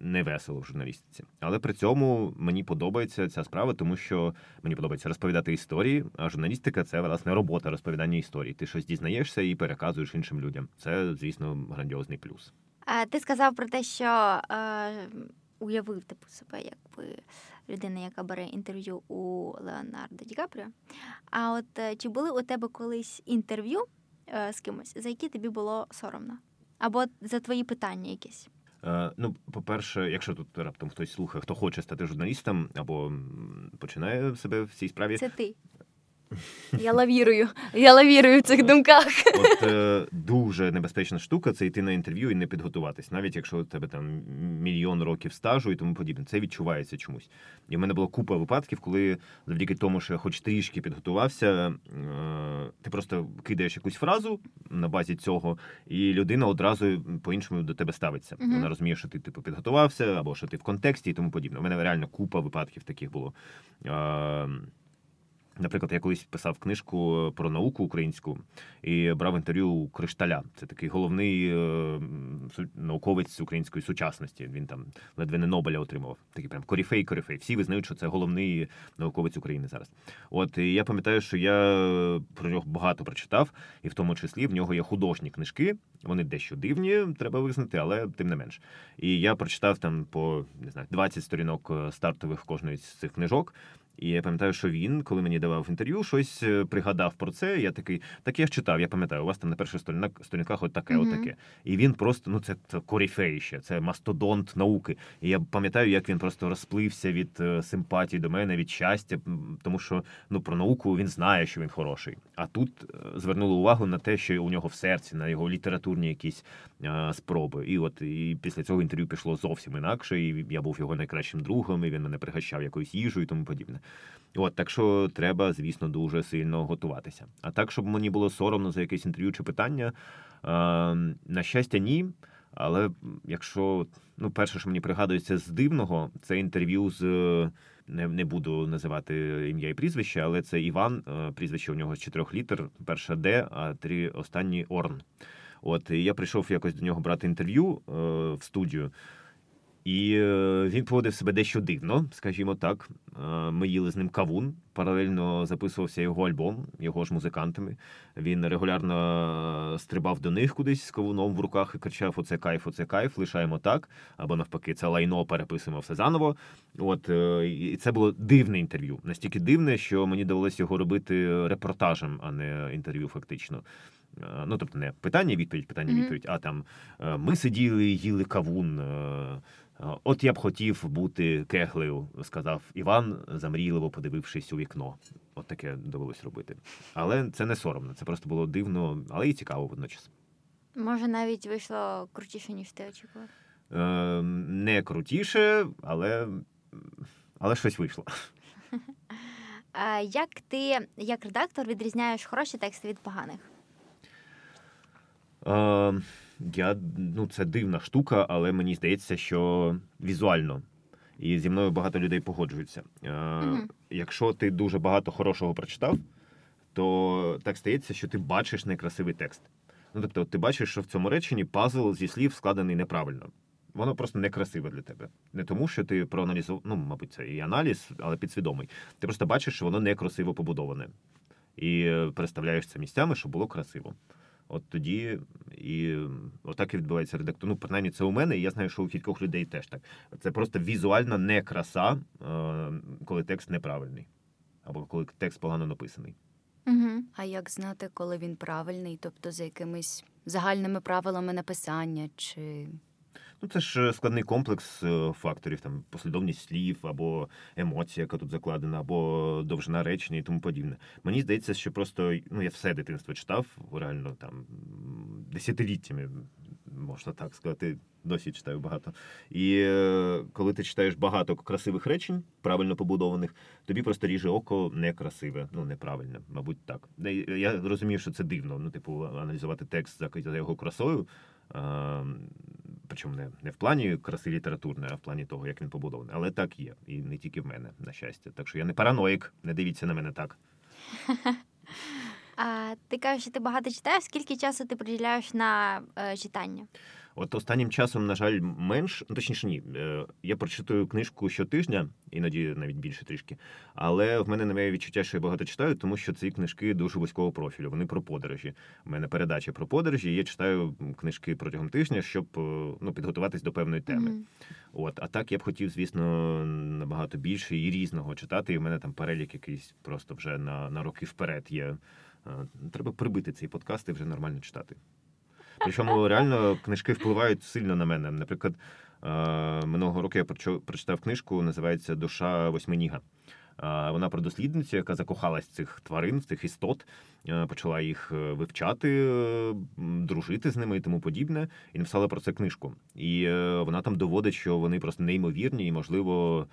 не весело в журналістиці. Але при цьому мені подобається ця справа, тому що мені подобається розповідати історії. А журналістика це власне робота розповідання історій. Ти щось дізнаєшся і переказуєш іншим людям. Це, звісно, грандіозний плюс. А ти сказав про те, що е, уявив типу себе, якби людина, яка бере інтерв'ю у Леонардо Ді Капріо. А от е, чи були у тебе колись інтерв'ю е, з кимось, за які тобі було соромно? Або за твої питання якісь? Е, ну, по-перше, якщо тут раптом хтось слухає, хто хоче стати журналістом або починає себе в цій справі. Це ти. Я лавірую, я лавірую в цих думках. От е, дуже небезпечна штука це йти на інтерв'ю і не підготуватись, навіть якщо у тебе там мільйон років стажу і тому подібне. Це відчувається чомусь. І в мене була купа випадків, коли завдяки тому, що я хоч трішки підготувався, е, ти просто кидаєш якусь фразу на базі цього, і людина одразу по-іншому до тебе ставиться. uh Вона розуміє, що ти типу підготувався, або що ти в контексті і тому подібне. У мене реально купа випадків таких було. Е, Наприклад, я колись писав книжку про науку українську і брав інтерв'ю у Кришталя. Це такий головний е, науковець української сучасності. Він там ледве не Нобеля отримував. Такий прям коріфей, коріфей. Всі визнають, що це головний науковець України зараз. От і я пам'ятаю, що я про нього багато прочитав, і в тому числі в нього є художні книжки. Вони дещо дивні, треба визнати, але тим не менш. І я прочитав там по не знаю 20 сторінок е, стартових кожної з цих книжок. І я пам'ятаю, що він, коли мені давав інтерв'ю, щось е, пригадав про це. Я такий, так я ж читав, я пам'ятаю, у вас там на перших сторінках сторінках от таке, mm-hmm. отаке. І він просто, ну це це коріфей ще, це мастодонт науки. І я пам'ятаю, як він просто розплився від е, симпатії до мене, від щастя, тому що ну про науку він знає, що він хороший. А тут е, звернули увагу на те, що у нього в серці, на його літературні якісь а, спроби. І от і після цього інтерв'ю пішло зовсім інакше. І я був його найкращим другом, і він мене пригощав якоюсь їжею і тому подібне. От так що треба, звісно, дуже сильно готуватися. А так, щоб мені було соромно за якесь інтерв'ю чи питання, на щастя, ні. Але якщо ну, перше, що мені пригадується з дивного, це інтерв'ю з не не буду називати ім'я і прізвище, але це Іван, е, прізвище у нього з чотирьох літер, перша Д, а три останні Орн. От я прийшов якось до нього брати інтерв'ю е, в студію. І е, він поводив себе дещо дивно, скажімо так. Е, ми їли з ним кавун, паралельно записувався його альбом, його ж музикантами. Він регулярно стрибав до них кудись з кавуном в руках і кричав: Оце кайф, оце кайф, лишаємо так. Або навпаки, це лайно переписуємо все заново. От е, і це було дивне інтерв'ю. Настільки дивне, що мені довелося його робити репортажем, а не інтерв'ю, фактично. Ну, тобто, не питання, відповідь, питання, відповідь, а там ми сиділи, їли кавун. От я б хотів бути кеглею, сказав Іван, замрійливо подивившись у вікно. От таке довелось робити. Але це не соромно, це просто було дивно, але і цікаво водночас. Може, навіть вийшло крутіше, ніж ти очікував? Е, Не крутіше, але але щось вийшло. А Як ти, як редактор, відрізняєш хороші тексти від поганих? Е, я ну це дивна штука, але мені здається, що візуально. І зі мною багато людей погоджуються. mm Якщо ти дуже багато хорошого прочитав, то так стається, що ти бачиш некрасивий текст. Ну тобто, ти бачиш, що в цьому реченні пазл зі слів складений неправильно. Воно просто некрасиве для тебе. Не тому, що ти проаналізував, ну, мабуть, це і аналіз, але підсвідомий. Ти просто бачиш, що воно некрасиво побудоване. І е, переставляєш це місцями, щоб було красиво. От тоді і отак і відбувається редактор. Ну, принаймні, це у мене, і я знаю, що у кількох людей теж так. Це просто візуальна не краса, е, коли текст неправильний, або коли текст погано написаний. Угу. А як знати, коли він правильний, тобто за якимись загальними правилами написання чи. Ну, це ж складний комплекс е, факторів, там послідовність слів, або емоція, яка тут закладена, або довжина речення і тому подібне. Мені здається, що просто ну я все дитинство читав, реально там десятиліттями, можна так сказати, досі читаю багато. І е, коли ти читаєш багато красивих речень, правильно побудованих, тобі просто ріже око некрасиве, ну неправильне, мабуть, так. Я розумію, що це дивно. Ну, типу, аналізувати текст за його красою. Причому не не в плані краси літературної, а в плані того, як він побудований. Але так є. І не тільки в мене, на щастя. Так що я не параноїк, не дивіться на мене так. А ти кажеш, що ти багато читаєш. Скільки часу ти приділяєш на е, читання? От останнім часом, на жаль, менш, ну точніше, ні. Е, я прочитую книжку щотижня, іноді навіть більше трішки. Але в мене немає відчуття, що я багато читаю, тому що ці книжки дуже вузького профілю. Вони про подорожі. У мене передача про подорожі. і Я читаю книжки протягом тижня, щоб е, ну, підготуватись до певної теми. Mm-hmm. От, а так я б хотів, звісно, набагато більше і різного читати. І в мене там перелік якийсь просто вже на, на роки вперед є. Е, треба прибити цей подкаст і вже нормально читати. Причому реально книжки впливають сильно на мене. Наприклад, е, минулого року я прочитав книжку, називається Душа восьминіга. Вона про дослідницю, яка закохалась в цих тварин, в цих істот, е, почала їх е, вивчати, е, дружити з ними і тому подібне, і написала про це книжку. І вона там доводить, що вони просто неймовірні, і, можливо,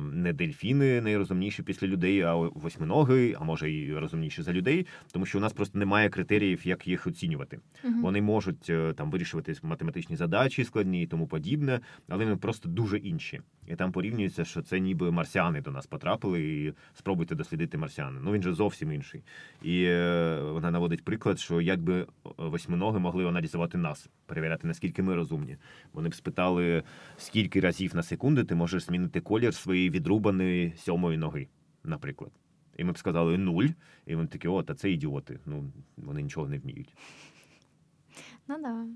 не дельфіни найрозумніші після людей, а восьминоги, а може і розумніші за людей, тому що у нас просто немає критеріїв, як їх оцінювати. Угу. Вони можуть там вирішувати математичні задачі складні і тому подібне, але вони просто дуже інші. і там порівнюється, що це ніби марсіани до нас потрапили, і спробуйте дослідити марсіани. Ну він же зовсім інший. І е, вона наводить приклад, що якби восьминоги могли аналізувати нас, перевіряти, наскільки ми розумні. Вони б спитали, скільки разів на секунду ти можеш змінити колір своєї відрубаної сьомої ноги, наприклад. І ми б сказали нуль, і вони такі, о, та це ідіоти. Ну, вони нічого не вміють. Ну да.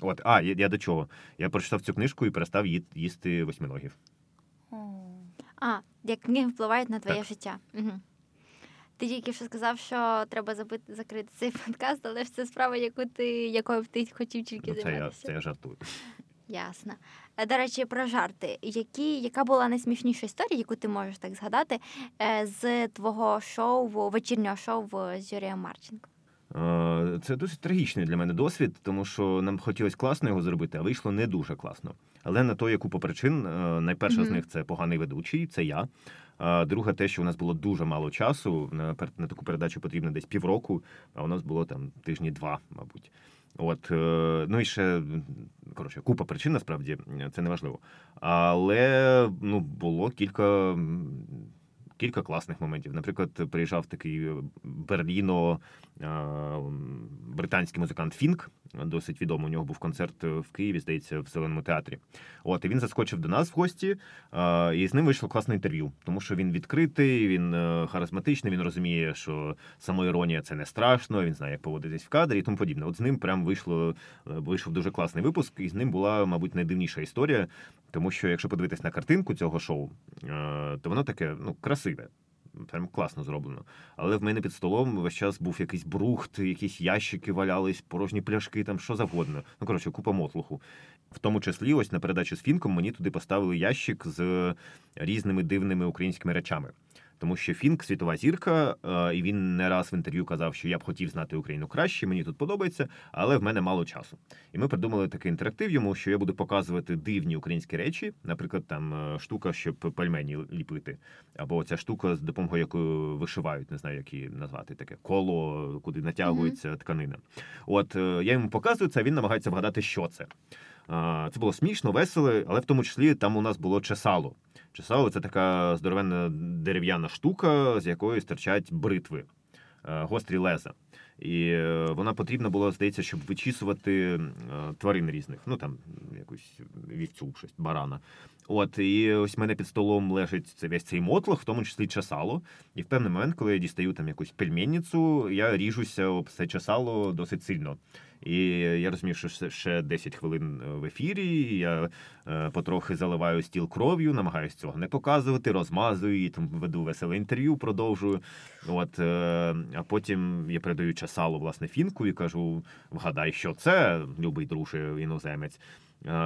От, а, я, я до чого? Я прочитав цю книжку і перестав ї- їсти восьминогів. А, як книги впливають на твоє Так. життя. Угу. Ти тільки що сказав, що треба забити, закрити цей подкаст, але ж це справа, яку ти, якою б ти хотів тільки Ну, це, я, займатися. це я жартую. Ясно. Е, До речі, про жарти. Які, яка була найсмішніша історія, яку ти можеш так згадати е, з твого шоу, вечірнього шоу з Юрієм Марченко? Е, Це досить трагічний для мене досвід, тому що нам хотілося класно його зробити, а вийшло не дуже класно. Але на то є купа причин. Найперша з них це поганий ведучий, це я. А друга, те, що у нас було дуже мало часу. На таку передачу потрібно десь півроку, а у нас було там тижні два, мабуть. От, е, ну і ще коротше, купа причин, насправді, це не важливо. Але ну, було кілька, кілька класних моментів. Наприклад, приїжджав такий Берліно е, м, британський музикант Фінк, досить відомий. У нього був концерт в Києві, здається, в зеленому театрі. От і він заскочив до нас в гості, і з ним вийшло класне інтерв'ю, тому що він відкритий, він е, харизматичний, він розуміє, що самоіронія це не страшно, він знає, як поводитись в кадрі і тому подібне. От з ним прям вийшло е, вийшов дуже класний випуск, і з ним була, мабуть, найдивніша історія. Тому що, якщо подивитись на картинку цього шоу, е, то воно таке ну красиве. Прям класно зроблено. Але в мене під столом весь час був якийсь брухт, якісь ящики валялись, порожні пляшки, там що завгодно. Ну, коротше, купа мотлуху. В тому числі, ось на передачі з Фінком мені туди поставили ящик з різними дивними українськими речами. Тому що Фінк світова зірка, е, і він не раз в інтерв'ю казав, що я б хотів знати Україну краще, мені тут подобається, але в мене мало часу. І ми придумали такий інтерактив йому, що я буду показувати дивні українські речі, наприклад, там е, штука, щоб пельмені ліпити, або ця штука, з допомогою якої вишивають, не знаю, як її назвати, таке коло, куди натягується тканина. От е, я йому показую це, а він намагається вгадати, що це. Це було смішно, весело, але в тому числі там у нас було чесало. Чесало це така здоровенна дерев'яна штука, з якої стирчать бритви, е, гострі леза. І е, вона потрібна була, здається, щоб вичісувати е, тварин різних. Ну там якусь вівцю, щось, барана. От, і ось в мене під столом лежить це весь цей мотлох, в тому числі чесало. І в певний момент, коли я дістаю там якусь пельменницю, я ріжуся об це чесало досить сильно. І я розумію, що ще- ще 10 хвилин е, в ефірі. Я е, потрохи заливаю стіл кров'ю, намагаюся цього не показувати, розмазую і там веду веселе інтерв'ю, продовжую. От, е, а потім я передаю часалу власне фінку і кажу: вгадай, що це, любий друже іноземець.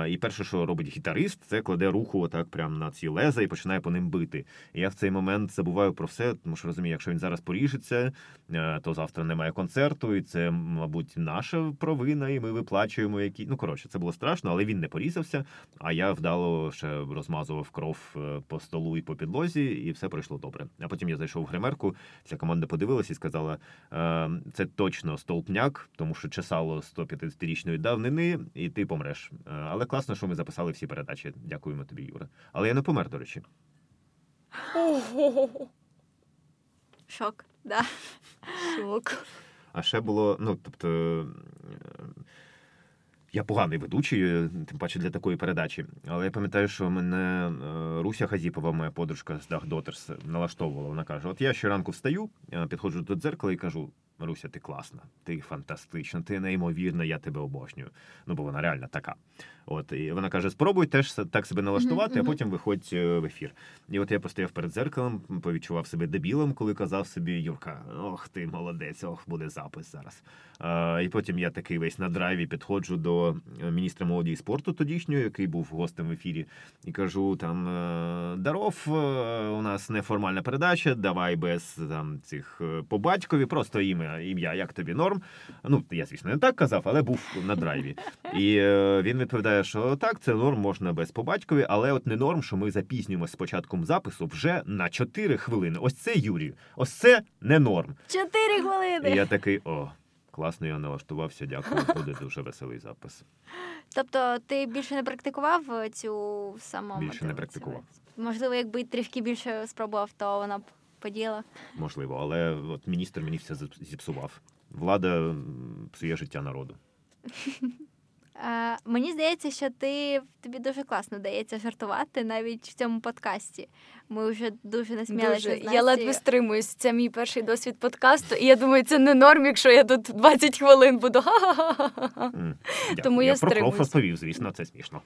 І перше, що робить гітарист, це кладе руку отак прямо на ці леза і починає по ним бити. І я в цей момент забуваю про все, тому що розумію, якщо він зараз поріжеться, то завтра немає концерту, і це, мабуть, наша провина, і ми виплачуємо які. Ну коротше, це було страшно, але він не порізався. А я вдало ще розмазував кров е, по столу і по підлозі, і все пройшло добре. А потім я зайшов в гримерку. Вся команда подивилася і сказала: е, це точно столпняк, тому що чесало 150-річної давнини, і ти помреш. Е, Але класно, що ми записали всі передачі. Дякуємо тобі, Юра. Але я не помер, до речі. Шок, да. Шок. А ще було, ну тобто. е, Я поганий ведучий, е, тим паче для такої передачі. Але я пам'ятаю, що мене е, Руся Хазіпова, моя подружка з Daughters, налаштовувала. Вона каже: От я щоранку встаю, підходжу до дзеркала і кажу: Руся, ти класна, ти фантастична, ти неймовірна, я тебе обожнюю. Ну, бо вона реально така. От і вона каже: спробуй теж так себе налаштувати, Мгм, а потім виходь е, в ефір. І от я постояв перед дзеркалом, повідчував себе дебілом, коли казав собі Юрка, ох ти молодець, ох, буде запис зараз. А, і потім я такий весь на драйві підходжу до е, міністра молоді і спорту тодішнього, який був гостем в ефірі, і кажу: там е, даров, у нас неформальна передача, давай без там цих по батькові, просто ім'я, ім'я, як тобі норм. Ну, я, звісно, не так казав, але був на драйві. І він відповідає, що так, це норм можна без по батькові, але от не норм, що ми запізнюємося з початком запису вже на 4 хвилини. Ось це Юрію, ось це не норм. Чотири І я такий, о, Класно, я налаштувався, дякую, буде дуже веселий запис. Тобто ти більше не практикував цю самому? Більше не практикував. Можливо, якби трішки більше спробував, то вона б поділа. Можливо, але от міністр мені все зіпсував. Влада псує життя народу. Е, Мені здається, що ти тобі дуже класно вдається жартувати навіть в цьому подкасті. Ми вже дуже насміялися. Дуже. Я ледве стримуюсь. Це мій перший досвід подкасту, і я думаю, це не норм, якщо я тут 20 хвилин буду. Mm, Тому я, я про кров розповів, звісно, це смішно.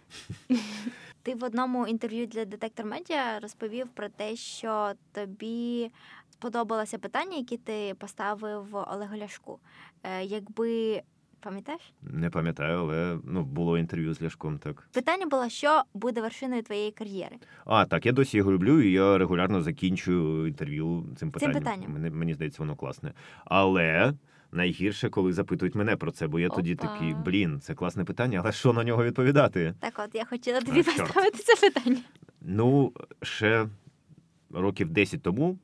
Ти в одному інтерв'ю для детектор медіа розповів про те, що тобі сподобалося питання, які ти поставив Олегу Ляшку. Е, якби Пам'ятаєш? Не пам'ятаю, але ну було інтерв'ю з Ляшком. Так питання було, що буде вершиною твоєї кар'єри? А так я досі його люблю, і я регулярно закінчую інтерв'ю цим питанням. Цим питанням. Мені, мені здається, воно класне. Але найгірше, коли запитують мене про це, бо я Опа. тоді такий блін, це класне питання, але що на нього відповідати? Так, от я хотіла тобі а, поставити це питання. Ну ще років 10 тому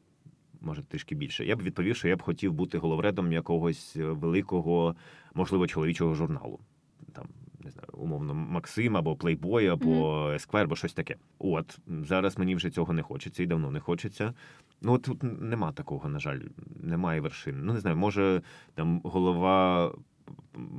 може трішки більше, я б відповів, що я б хотів бути головредом якогось е, великого, можливо, чоловічого журналу. Там не знаю, умовно, Максим або Плейбой, або Есквер, або щось таке. От зараз мені вже цього не хочеться і давно не хочеться. Ну от тут нема такого, на жаль, немає вершин. Ну не знаю, може там голова.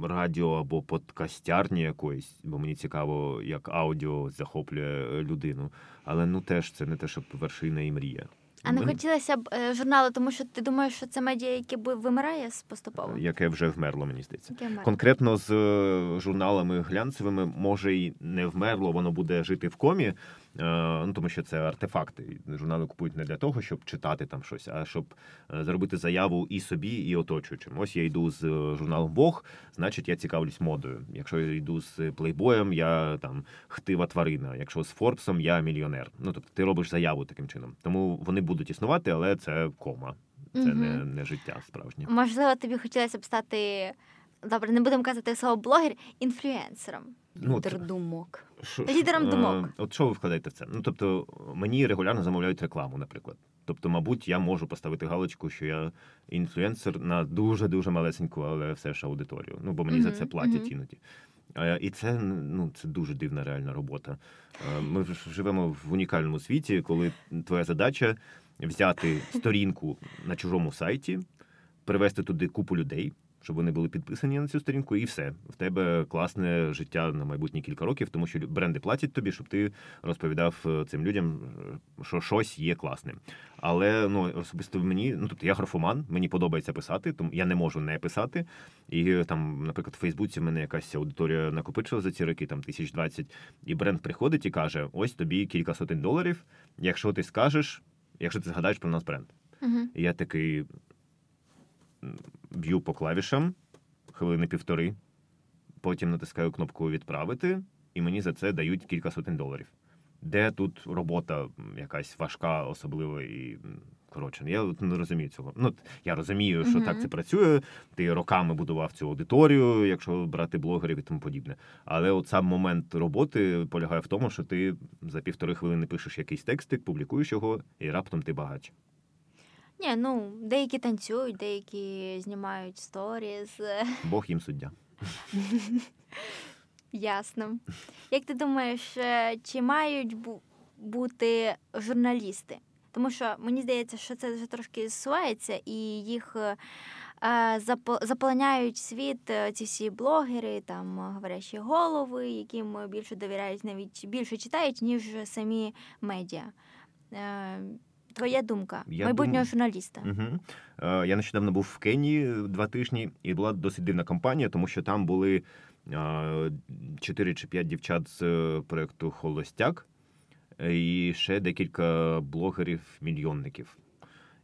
Радіо або подкастярні якоїсь, бо мені цікаво, як аудіо захоплює людину. Але ну теж це не те, щоб вершина і мрія. А не хотілося б е, журналу, тому що ти думаєш, що це медіа, яке вимирає поступово? Яке вже вмерло, мені здається. Конкретно з е, журналами глянцевими може й не вмерло, воно буде жити в комі. Е, ну тому що це артефакти. Журнали купують не для того, щоб читати там щось, а щоб е, зробити заяву і собі, і оточуючим. Ось я йду з е, журналом Бог, значить я цікавлюсь модою. Якщо я йду з плейбоєм, я там хтива тварина. Якщо з Форбсом, я мільйонер. Ну тобто ти робиш заяву таким чином. Тому вони будуть існувати, але це кома, це угу. не, не життя справжнє. Можливо, тобі хотілося б стати. Добре, не будемо казати слово блогер інфлюенсером. Ну, Лідер думок. Шо, Лідером думок. От що ви вкладаєте в це? Ну тобто мені регулярно замовляють рекламу, наприклад. Тобто, мабуть, я можу поставити галочку, що я інфлюенсер на дуже дуже малесеньку, але все ж аудиторію. Ну бо мені mm-hmm. за це платять mm-hmm. іноді. І це ну це дуже дивна реальна робота. Ми живемо в унікальному світі, коли твоя задача взяти сторінку на чужому сайті, привести туди купу людей щоб вони були підписані на цю сторінку, і все. В тебе класне життя на майбутні кілька років, тому що бренди платять тобі, щоб ти розповідав е, цим людям, е, що щось є класним. Але ну особисто мені, ну тобто я графоман, мені подобається писати, тому я не можу не писати. І там, наприклад, в Фейсбуці в мене якась аудиторія накопичила за ці роки, там тисяч двадцять, і бренд приходить і каже: ось тобі кілька сотень доларів. Якщо ти скажеш, якщо ти згадаєш про нас бренд. Uh-huh. І я такий б'ю по клавішам хвилини півтори, потім натискаю кнопку Відправити, і мені за це дають кілька сотень доларів. Де тут робота якась важка, особлива і. Коротше, я не розумію цього. Ну я розумію, що uh-huh. так це працює. Ти роками будував цю аудиторію, якщо брати блогерів і тому подібне. Але от сам момент роботи полягає в тому, що ти за півтори хвилини пишеш якийсь текстик, публікуєш його, і раптом ти багач. Ні, ну деякі танцюють, деякі знімають сторіс. Бог їм суддя. Ясно. Як ти думаєш, е, чи мають бути журналісти? Тому що мені здається, що це вже трошки зсувається, і їх е, заполоняють світ е, ці всі блогери, там говорящі голови, яким більше довіряють, навіть більше читають, ніж самі медіа. Твоя думка я майбутнього дум... журналіста. Угу. Е, Я нещодавно був в Кенії два тижні, і була досить дивна кампанія, тому що там були е, чотири чи п'ять дівчат з е, проєкту Холостяк і ще декілька блогерів-мільйонників.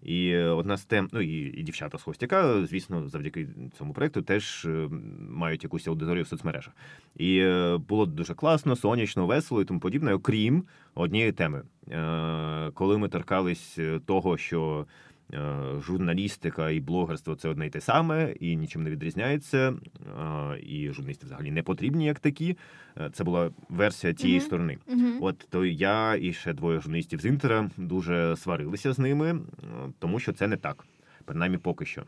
І одна з тем, ну і, і дівчата з Хостяка, звісно, завдяки цьому проекту теж е, мають якусь аудиторію в соцмережах. І е, було дуже класно, сонячно, весело і тому подібне, окрім однієї теми. Е, коли ми торкались того, що Е, журналістика і блогерство це одне й те саме, і нічим не відрізняється. Е, і журналісти взагалі не потрібні як такі. Е, це була версія тієї uh-huh. сторони. Uh-huh. От то я і ще двоє журналістів з інтера дуже сварилися з ними, тому що це не так, принаймні поки що.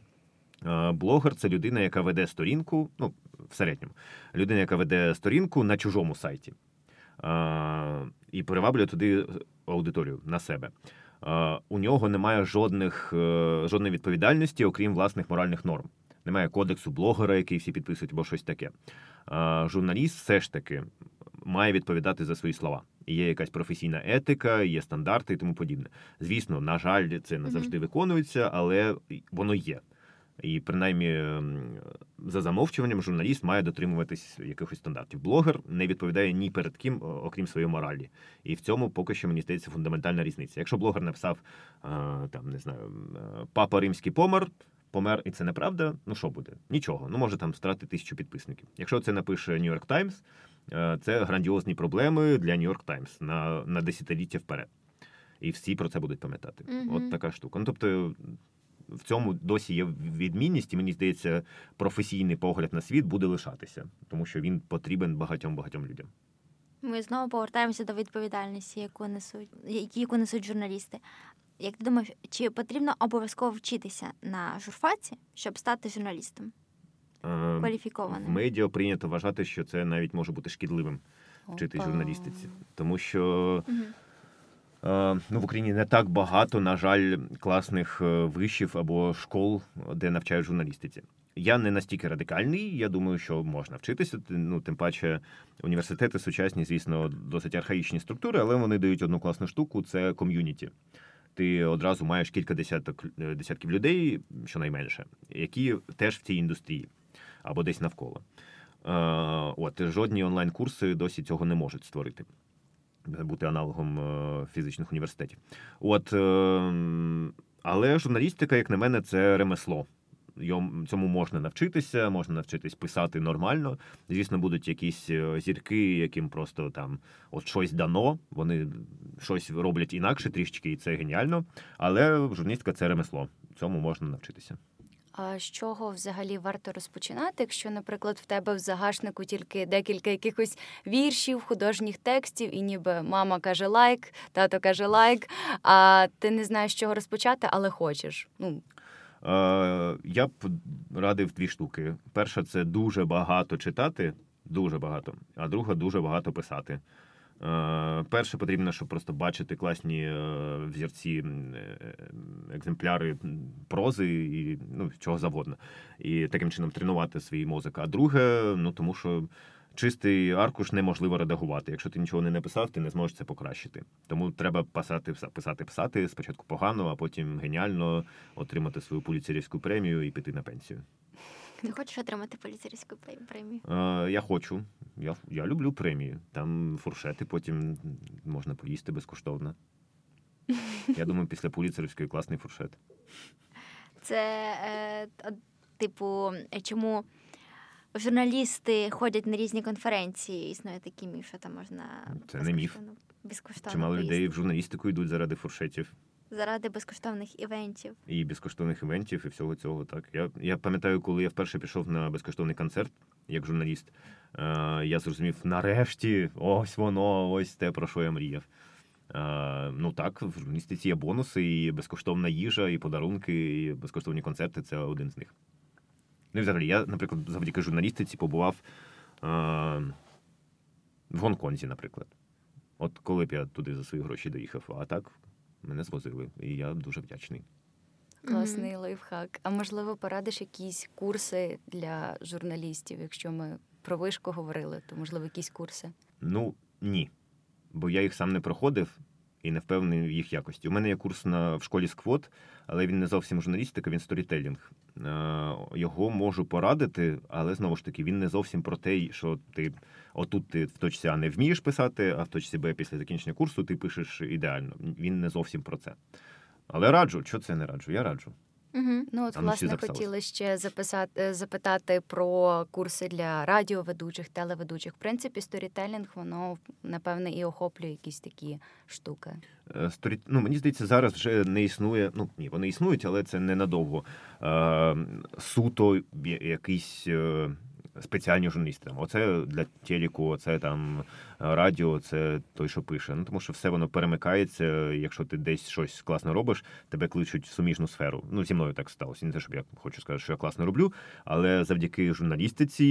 Блогер це людина, яка веде сторінку, ну, в середньому, людина, яка веде сторінку на чужому сайті і приваблює туди аудиторію на себе. У нього немає жодних, е, жодної відповідальності, окрім власних моральних норм. Немає кодексу блогера, який всі підписують, або щось таке. Журналіст все ж таки має відповідати за свої слова. Є якась професійна етика, є стандарти і тому подібне. Звісно, на жаль, це не завжди виконується, але воно є. І принаймні за замовчуванням журналіст має дотримуватись якихось стандартів. Блогер не відповідає ні перед ким, окрім своєї моралі. І в цьому поки що мені здається фундаментальна різниця. Якщо блогер написав там не знаю, папа римський помер. Помер, і це неправда. Ну що буде? Нічого. Ну може там страти тисячу підписників. Якщо це напише New York Times, це грандіозні проблеми для York Times на на десятиліття вперед. І всі про це будуть пам'ятати. Mm-hmm. От така штука. Ну тобто в цьому досі є відмінність, і мені здається, професійний погляд на світ буде лишатися, тому що він потрібен багатьом багатьом людям. Ми знову повертаємося до відповідальності, яку несуть яку несуть журналісти. Як ти думаєш, чи потрібно обов'язково вчитися на журфаці, щоб стати журналістом? Е, Кваліфікованим? В медіа прийнято вважати, що це навіть може бути шкідливим вчити журналістиці, тому що. Угу. Е, ну, в Україні не так багато, на жаль, класних е, вишів або школ, де навчають журналістиці. Я не настільки радикальний. Я думаю, що можна вчитися. Ну, тим паче, університети сучасні, звісно, досить архаїчні структури, але вони дають одну класну штуку це ком'юніті. Ти одразу маєш кілька десяток е, десятків людей, щонайменше, які теж в цій індустрії або десь навколо. От жодні онлайн-курси досі цього не можуть створити бути аналогом е, фізичних університетів. От, е, Але журналістика, як на мене, це ремесло. Цьому можна навчитися, можна навчитись писати нормально. Звісно, будуть якісь е, зірки, яким просто там от щось дано, вони щось роблять інакше трішечки, і це геніально. Але журналістика це ремесло. Цьому можна навчитися. А з чого взагалі варто розпочинати, якщо, наприклад, в тебе в загашнику тільки декілька якихось віршів, художніх текстів, і ніби мама каже лайк, тато каже лайк, а ти не знаєш, з чого розпочати, але хочеш. Ну е, я б радив дві штуки. Перша це дуже багато читати, дуже багато, а друга дуже багато писати. Е, перше потрібно, щоб просто бачити класні е, взірці, е, екземпляри прози і ну, чого завгодно. І таким чином тренувати свій мозок. А друге, ну тому що чистий аркуш неможливо редагувати. Якщо ти нічого не написав, ти не зможеш це покращити. Тому треба писати, писати, писати спочатку погано, а потім геніально отримати свою поліцейську премію і піти на пенсію. Ти хочеш отримати поліцейську премію? Е, Я хочу. Я я люблю премії. Там фуршети потім можна поїсти безкоштовно. Я думаю, після поліцейської класний фуршет. Це, е, типу, чому журналісти ходять на різні конференції, існує такий міф, що там можна. Це не міф. Безкоштовно Чимало людей в журналістику йдуть заради фуршетів заради безкоштовних івентів. І безкоштовних івентів, і всього цього. Так я я пам'ятаю, коли я вперше пішов на безкоштовний концерт як журналіст. Е, Я зрозумів, нарешті, ось воно, ось те, про що я мріяв. Е, Ну так, в журналістиці є бонуси, і безкоштовна їжа, і подарунки, і безкоштовні концерти це один з них. Ну взагалі, я, наприклад, завдяки журналістиці побував е, в Гонконзі, наприклад. От коли б я туди за свої гроші доїхав, а так мене звозили, і я дуже вдячний. Класний mm-hmm. лайфхак. А можливо, порадиш якісь курси для журналістів? Якщо ми про вишку говорили, то можливо якісь курси? Ну ні. Бо я їх сам не проходив і не впевнений в їх якості. У мене є курс на в школі сквот, але він не зовсім журналістика, він сторітелінг. Е, його можу порадити, але знову ж таки він не зовсім про те, що ти отут ти в точці А не вмієш писати, а в точці Б після закінчення курсу ти пишеш ідеально. Він не зовсім про це. Але раджу, що це не раджу? Я раджу. Угу. Ну от власне хотіли ще записати е, запитати про курси для радіоведучих, телеведучих. В принципі, сторітелінг, воно напевне і охоплює якісь такі штуки. Е, сторі... Ну, мені здається, зараз вже не існує. Ну ні, вони існують, але це ненадовго. Е, Суто якийсь. Е спеціальні журналісти. Там, Оце для телеку, оце там радіо, це той, що пише. Ну тому що все воно перемикається. Якщо ти десь щось класно робиш, тебе кличуть в суміжну сферу. Ну зі мною так сталося. Не те, щоб я хочу сказати, що я класно роблю, але завдяки журналістиці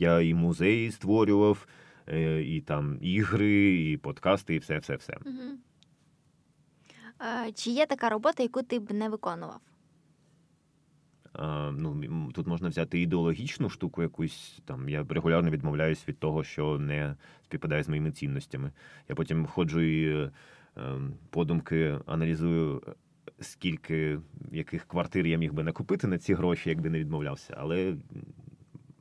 я і музеї створював, е, і там ігри, і подкасти, і все, все, все. Угу. Чи є така робота, яку ти б не виконував? Ну, Тут можна взяти ідеологічну штуку якусь. Там Я регулярно відмовляюсь від того, що не співпадає з моїми цінностями. Я потім ходжу і ем, подумки аналізую, скільки яких квартир я міг би накупити на ці гроші, якби не відмовлявся. Але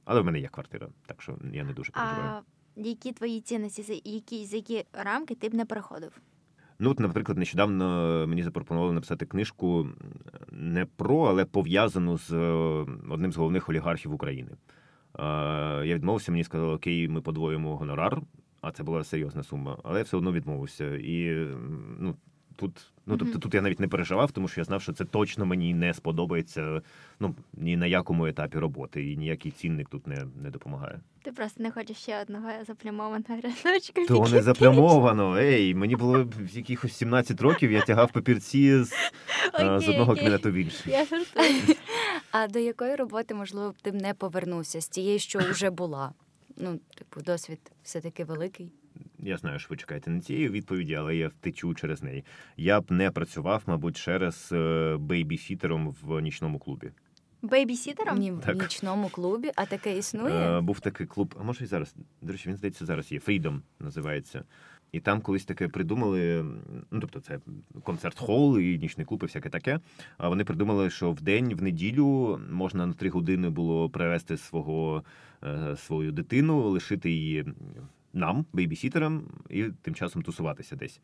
але в мене є квартира, так що я не дуже переживаю. А які твої цінності, які, за які рамки ти б не переходив? Ну, от, наприклад, нещодавно мені запропонували написати книжку не про, але пов'язану з е, одним з головних олігархів України. Я відмовився, мені сказали, окей, ми подвоїмо гонорар, а це була серйозна сума, але я все одно відмовився. І ну, тут Ну, тобто тут я навіть не переживав, тому що я знав, що це точно мені не сподобається ну, ні на якому етапі роботи, і ніякий цінник тут не не допомагає. Ти просто не хочеш ще одного заплямованого рядочка. То не заплямовано. Ей, мені було в якихось 17 років, я тягав папірці з окей, з одного окей. кабінету в інший. Я А до якої роботи, можливо, ти б не повернувся з тієї, що вже була? Ну, типу, досвід все-таки великий. Я знаю, що ви чекаєте на цієї відповіді, але я втечу через неї. Я б не працював, мабуть, через е, бейбісітером в нічному клубі. Бейбісітером? Ні, в нічному клубі, а таке існує? Е, Був такий клуб, а може і зараз. До речі, він здається, зараз є. Freedom називається. І там колись таке придумали. Ну, тобто, це концерт-хол і нічний клуб, і всяке таке. А вони придумали, що в день, в неділю можна на три години було привезти свого е, свою дитину, лишити її нам, бейбісітерам, і тим часом тусуватися десь.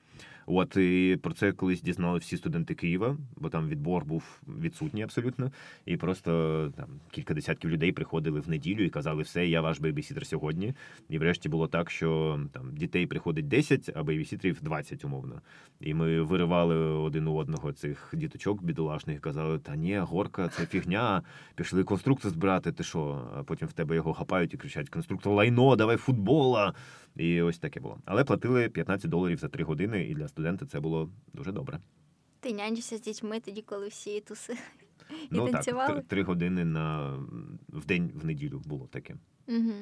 От і про це колись дізнали всі студенти Києва, бо там відбор був відсутній абсолютно. І просто там кілька десятків людей приходили в неділю і казали, все, я ваш бейбісітер сьогодні. І врешті було так, що там дітей приходить 10, а бейбісітерів 20 умовно. І ми виривали один у одного цих діточок бідолашних, казали, та ні, горка, це фігня. Пішли конструктор збирати, ти що? А потім в тебе його хапають і кричать: конструктор лайно, давай футбола. І ось таке було. Але платили 15 доларів за 3 години, і для студента це було дуже добре. Ти нянчишся з дітьми тоді, коли всі туси і ну, танцювали? так, три години на в день в неділю було таке. Угу.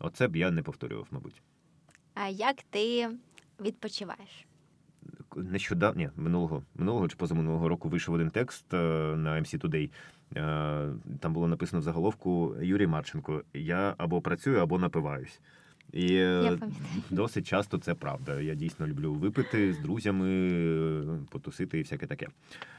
Оце б я не повторював, мабуть. А як ти відпочиваєш? Нещодавно ні, минулого минулого чи позаминулого року вийшов один текст е, на MC Today. Е, там було написано в заголовку Юрій Марченко: Я або працюю, або напиваюсь. І Я досить часто це правда. Я дійсно люблю випити з друзями, потусити і всяке таке.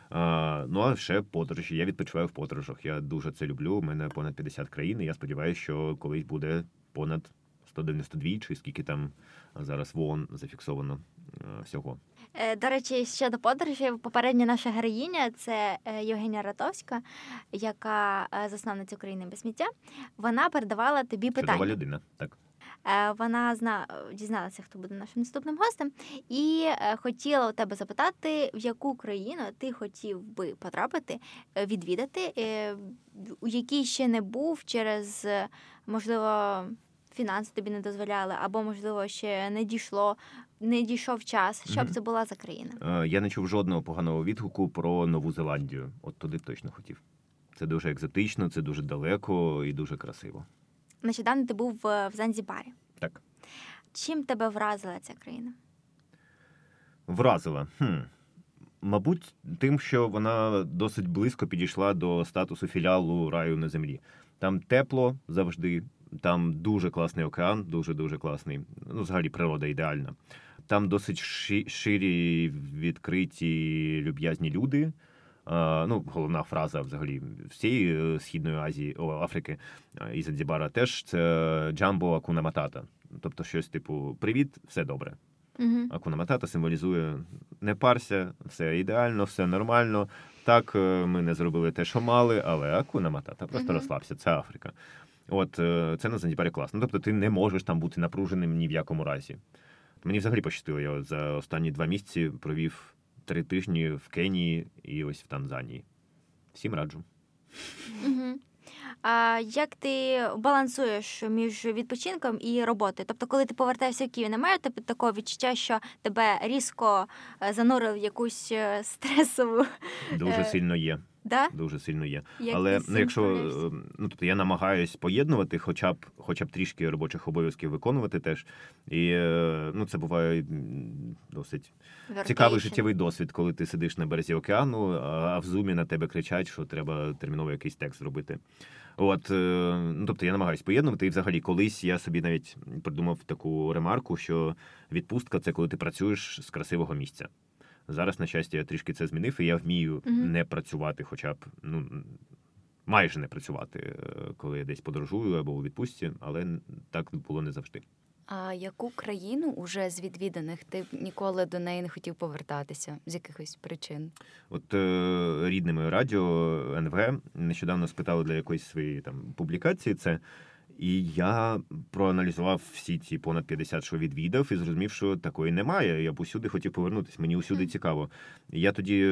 А, Ну а ще подорожі. Я відпочиваю в подорожах. Я дуже це люблю. У мене понад 50 країн. і Я сподіваюся, що колись буде понад 192, чи скільки там зараз в ООН зафіксовано всього. Е, до речі, щодо подорожі, попередня наша героїня це е, Євгенія Ратовська, яка е, засновниця України без сміття. Вона передавала тобі питання. Чудова людина, так. Е, вона зна дізналася, хто буде нашим наступним гостем, і е, хотіла у тебе запитати, в яку країну ти хотів би потрапити, е, відвідати, у якій ще не був через можливо. Фінанси тобі не дозволяли, або, можливо, ще не дійшло, не дійшов час. Що б це була за країна? Я не чув жодного поганого відгуку про Нову Зеландію. От туди точно хотів. Це дуже екзотично, це дуже далеко і дуже красиво. Нещодавно ти був в Занзібарі. Так. Чим тебе вразила ця країна? Вразила. Хм. Мабуть, тим, що вона досить близько підійшла до статусу філіалу раю на землі. Там тепло завжди, там дуже класний океан, дуже дуже класний. Ну, взагалі, природа ідеальна. Там досить ширі, відкриті, люб'язні люди. Ну, головна фраза взагалі всієї е, східної Азії о, Африки і Занзібара теж це джамбо Акуна Матата. Тобто, щось типу Привіт, все добре. Угу. Акуна Матата символізує не парся, все ідеально, все нормально. Так, е, ми не зробили те, що мали, але Акуна Матата просто угу. розслабся. Це Африка. От е, це на Занзібарі класно. Тобто, ти не можеш там бути напруженим ні в якому разі. Мені взагалі пощастило, я за останні два місяці провів три тижні в Кенії і ось в Танзанії. Всім раджу. Угу. А як ти балансуєш між відпочинком і роботою? Тобто, коли ти повертаєшся в Київ, немає тебе такого відчуття, що тебе різко занурив занурили в якусь е, стресову Дуже Е, сильно є. Да? Дуже сильно є. Як Але ну, якщо е, ну тобто я намагаюсь поєднувати, хоча б хоча б трішки робочих обов'язків виконувати теж. І е, ну це буває досить цікавий Workation. життєвий досвід, коли ти сидиш на березі океану, а в зумі на тебе кричать, що треба терміново якийсь текст зробити. От, е, ну тобто я намагаюсь поєднувати. І взагалі, колись я собі навіть придумав таку ремарку, що відпустка це коли ти працюєш з красивого місця. Зараз, на щастя, я трішки це змінив, і я вмію Мгм. не працювати, хоча б ну майже не працювати, е, коли я десь подорожую або у відпустці, але так було не завжди. А яку країну уже з відвіданих ти ніколи до неї не хотів повертатися з якихось причин? От е, рідне моє радіо НВ нещодавно спитали для якоїсь своєї там публікації це. І я проаналізував всі ці понад 50, що відвідав, і зрозумів, що такої немає. Я б усюди хотів повернутися. Мені усюди цікаво. Я тоді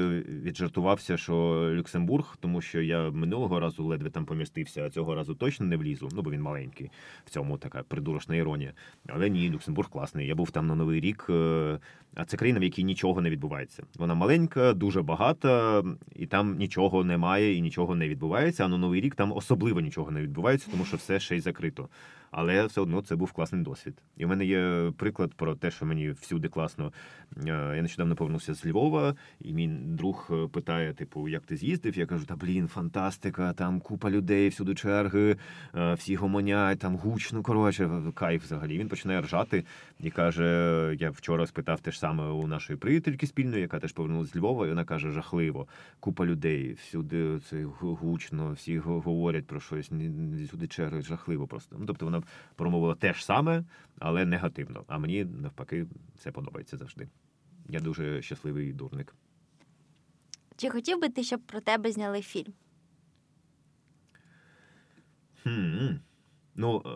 віджартувався, що Люксембург, тому що я минулого разу ледве там помістився, а цього разу точно не влізу. Ну бо він маленький. В цьому така придурочна іронія. Але ні, Люксембург класний. Я був там на новий рік. е, А це країна, в якій нічого не відбувається. Вона маленька, дуже багата, і там нічого немає і нічого не відбувається. А на новий рік там особливо нічого не відбувається, тому що все ще й закрито. Але все одно це був класний досвід. І в мене є приклад про те, що мені всюди класно. Е, Я нещодавно повернувся з Львова, і мій друг е, питає: типу, як ти з'їздив? Я кажу, та блін, фантастика, там купа людей, всюди черги, е, всі гомонять, там гучно. Коротше, кайф взагалі. Він починає ржати і каже: я вчора спитав те ж саме у нашої приятельки спільної, яка теж повернулася з Львова, і вона каже: жахливо, купа людей, всюди це гучно, всі говорять про щось, всюди черги, жахливо просто. Ну тобто вона промовила те ж саме, але негативно. А мені навпаки це подобається завжди. Я дуже щасливий дурник. Чи хотів би ти, щоб про тебе зняли фільм? Хм. Ну, е,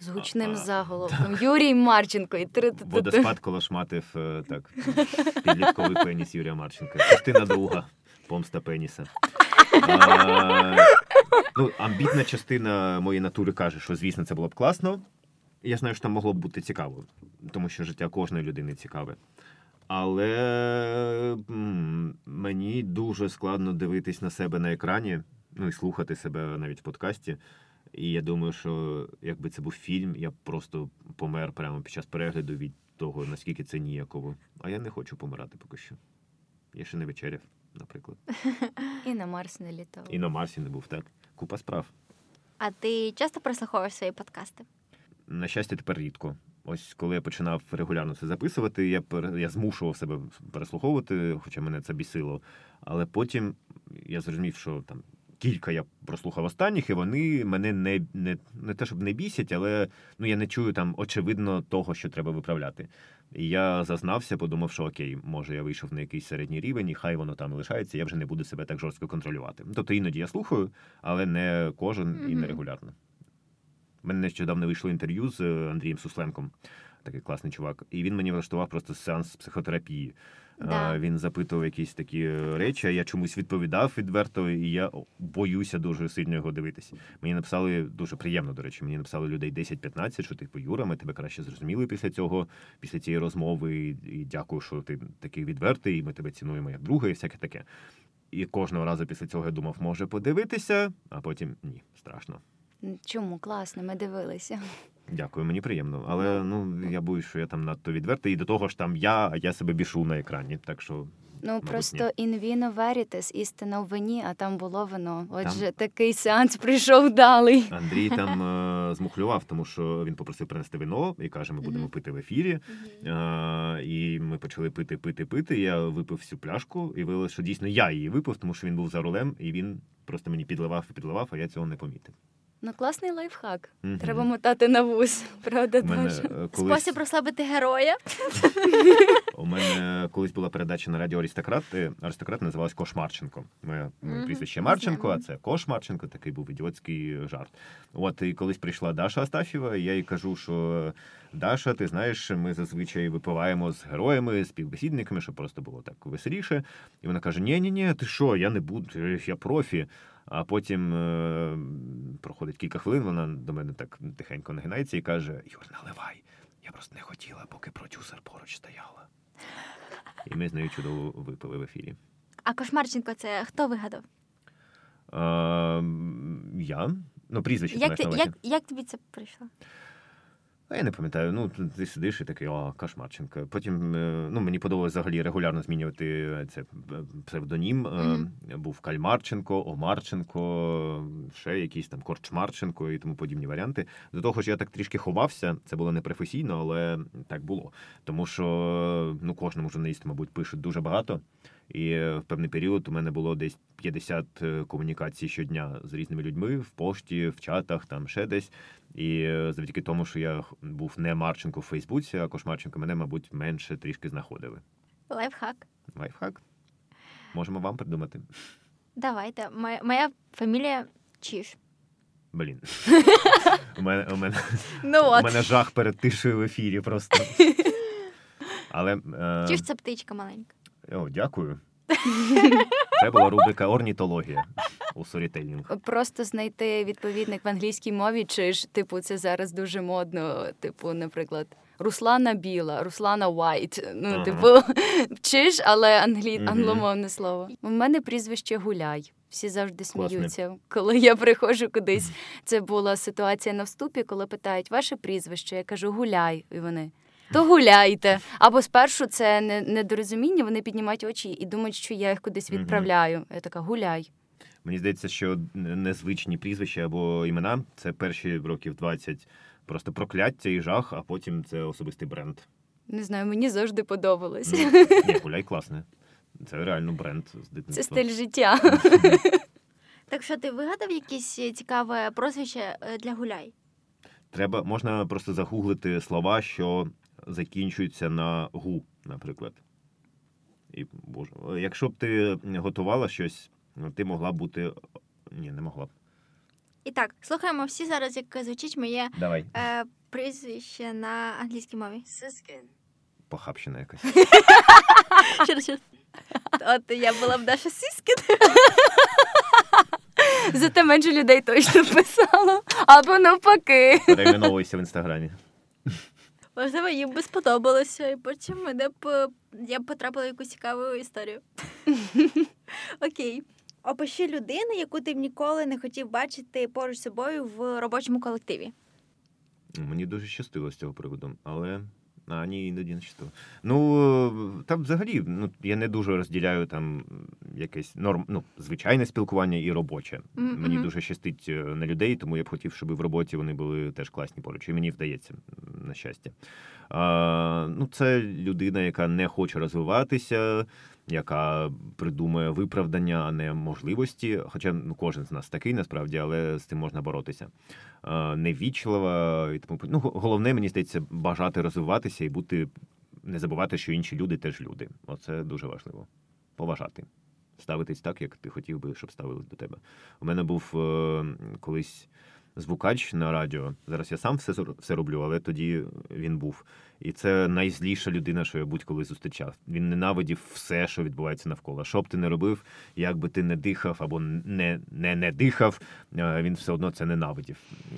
З гучним А, заголовком Юрій Марченко і три водоспад колошматив е, так. Підлітковий пеніс Юрія Марченка. Частина друга. Помста пеніса. А, ну, амбітна частина моєї натури каже, що звісно це було б класно. Я знаю, що там могло б бути цікаво, тому що життя кожної людини цікаве. Але мені дуже складно дивитись на себе на екрані, ну і слухати себе навіть в подкасті. І я думаю, що якби це був фільм, я б просто помер прямо під час перегляду від того, наскільки це ніяково. А я не хочу помирати поки що. Я ще не вечеряв, наприклад. І на Марс не літав. І на Марсі не був, так. Купа справ. А ти часто прослуховуєш свої подкасти? На щастя, тепер рідко. Ось коли я починав регулярно це записувати, я пер... я змушував себе переслуховувати, хоча мене це бісило. Але потім я зрозумів, що там кілька я прослухав останніх, і вони мене не, не, не те, щоб не бісять, але ну я не чую там очевидно того, що треба виправляти. І я зазнався, подумав, що окей, може я вийшов на якийсь середній рівень, і хай воно там і лишається, я вже не буду себе так жорстко контролювати. Ну, Тобто іноді я слухаю, але не кожен і не регулярно. У мене нещодавно вийшло інтерв'ю з е, Андрієм Сусленком, такий класний чувак, і він мені влаштував просто сеанс психотерапії. Да. Він запитував якісь такі е, речі, а я чомусь відповідав відверто, і я боюся дуже сильно його дивитись. Мені написали дуже приємно, до речі. Мені написали людей 10-15, що типу Юра, ми тебе краще зрозуміли після цього, після цієї розмови. І дякую, що ти такий відвертий, і ми тебе цінуємо як друга, і всяке таке. І кожного разу після цього я думав, може подивитися, а потім ні, страшно. Чому класно? Ми дивилися. Дякую, мені приємно. Але ну я боюсь, що я там надто відвертий. І до того ж там я, а я себе бішу на екрані. Так що Ну Мабуть, просто in vino veritas, істина в вині, а там було вино. Отже, Там- такий сеанс прийшов далий. Андрій там е, змухлював, тому що він попросив принести вино і каже, ми будемо пити в ефірі. Е, і ми почали пити, пити, пити. Я випив всю пляшку, і виявилося, що дійсно я її випив, тому що він був за рулем, і він просто мені підливав і підливав, а я цього не помітив. Ну, класний лайфхак. Мгм. Треба мотати на вуз. Правда, мене е, колись Спосіб розслабити героя. у мене колись була передача на радіо Аристократ. Аристократ називалась Кошмарченко. Моє Мгм, прізвище Марченко, а це Кошмарченко, такий був ідіотський жарт. От і колись прийшла Даша Астафєва, і я їй кажу, що Даша, ти знаєш, ми зазвичай випиваємо з героями, співбесідниками, щоб просто було так веселіше. І вона каже: Ні, ні, ні, ти що, я не буду, я профі. А потім е, проходить кілька хвилин, вона до мене так тихенько нагинається і каже: Юр, наливай. Я просто не хотіла, поки продюсер поруч стояла. І ми з нею чудово випили в ефірі. А Кошмарченко це хто вигадав? Е, я? Ну, прізвище Як, ти як, як тобі це прийшло? А я не пам'ятаю. Ну, ти сидиш і такий, о, Кошмарченко. Потім е, ну, мені подобалось взагалі регулярно змінювати це е, псевдонім. Е, Мгм. Був Кальмарченко, Омарченко, ще якийсь там Корчмарченко і тому подібні варіанти. До того ж, я так трішки ховався. Це було непрофесійно, але так було. Тому що ну, кожному журналісту, мабуть, пишуть дуже багато. І е, в певний період у мене було десь 50 комунікацій щодня з різними людьми в пошті, в чатах, там ще десь. І е, завдяки тому, що я був не Марченко в Фейсбуці, а Кошмарченко мене, мабуть, менше трішки знаходили. Лайфхак. Лайфхак. Можемо вам придумати. Давайте. Моя, моя фамілія Чіш. Блін. У мене, у мене, Ну у мене жах перед тишею в ефірі просто. Але е, Чіш це птичка маленька. о, дякую. Це була рубрика орнітологія у Storytelling. Просто знайти відповідник в англійській мові, чи ж, типу, це зараз дуже модно. Типу, наприклад, Руслана Біла, Руслана Уайт. Ну, Ага. типу, чи ж, але англі... Мгм. англомовне слово. У мене прізвище Гуляй. Всі завжди Класне. сміються, коли я приходжу кудись. Це була ситуація на вступі, коли питають ваше прізвище. Я кажу гуляй, і вони. То гуляйте. Або спершу це недорозуміння, вони піднімають очі і думають, що я їх кудись відправляю. Я така гуляй. Мені здається, що незвичні прізвища або імена це перші років 20 просто прокляття і жах, а потім це особистий бренд. Не знаю, мені завжди подобалось. Ну, Ні, гуляй класне. Це реально бренд з дитинства. Це стиль життя. Так що ти вигадав якесь цікаве прозвище е, для гуляй? Треба, можна просто загуглити слова, що закінчуються на гу, наприклад. І, боже, якщо б ти готувала щось, ну, ти могла бути. Ні, не могла б. І так, слухаємо всі зараз, як звучить моє Давай. е, прізвище на англійській мові. Похабщина якась. Ще раз, ще раз. От я була б Даша Сіскін. Зате менше людей точно писало. Або навпаки. Перейменовуйся в інстаграмі. Можливо, їм би сподобалося, і потім мене б е, я б потрапила в якусь цікаву історію. Окей. Опиши людину, яку ти б ніколи не хотів бачити поруч з собою в робочому колективі. Мені дуже щастило з цього приводу, але. А, ні, іноді не що Ну, там взагалі, ну, я не дуже розділяю там якесь норм, ну, звичайне спілкування і робоче. Мгм, Мені дуже щастить е, на людей, тому я б хотів, щоб в роботі вони були теж класні поруч. І мені вдається, на щастя. А, ну, це людина, яка не хоче розвиватися, яка придумує виправдання, а не можливості. Хоча ну, кожен з нас такий насправді, але з цим можна боротися. Невічлива і тому. Ну, головне, мені здається, бажати розвиватися і бути, не забувати, що інші люди теж люди. Оце дуже важливо. Поважати. Ставитись так, як ти хотів би, щоб ставились до тебе. У мене був е, колись звукач на радіо. Зараз я сам все, все роблю, але тоді він був. І це найзліша людина, що я будь-коли зустрічав. Він ненавидів все, що відбувається навколо. Що б ти не робив, як би ти не дихав або не, не, не дихав, е, він все одно це ненавидів.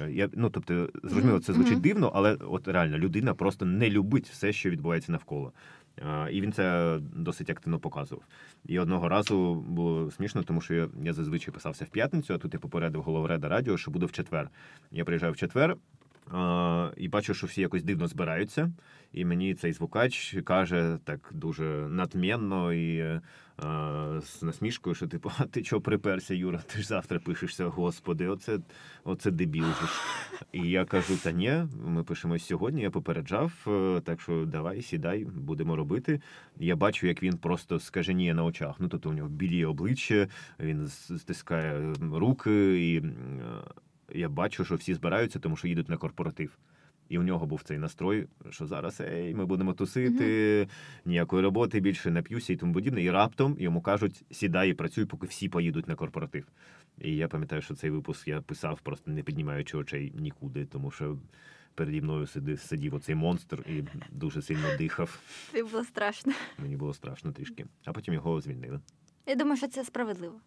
Я, ну, тобто, зрозуміло, це звучить Мгм. дивно, але от реально людина просто не любить все, що відбувається навколо. Е, І він це досить активно показував. І одного разу було смішно, тому що я, я зазвичай писався в п'ятницю, а тут я попередив головреда радіо, що буду в четвер. Я приїжджаю в четвер. І бачу, що всі якось дивно збираються, і мені цей звукач каже так дуже надменно і е, з насмішкою, що типу, а ти чого приперся, Юра? Ти ж завтра пишешся, господи, оце, оце дебіл. ж». І я кажу: та ні, ми пишемось сьогодні. Я попереджав, е, так що давай, сідай, будемо робити. Я бачу, як він просто скаженіє на очах. Ну, тобто у нього білі обличчя, він стискає руки, і е, я бачу, що всі збираються, тому що їдуть на корпоратив. І у нього був цей настрой, що зараз ей, ми будемо тусити, ніякої роботи більше не п'юся і тому подібне. І раптом йому кажуть, сідай і працюй, поки всі поїдуть на корпоратив. І я пам'ятаю, що цей випуск я писав, просто не піднімаючи очей нікуди, тому що переді мною сидів, сидів оцей монстр і дуже сильно дихав. Це було страшно. Мені було страшно трішки. А потім його звільнили. Я думаю, що це справедливо.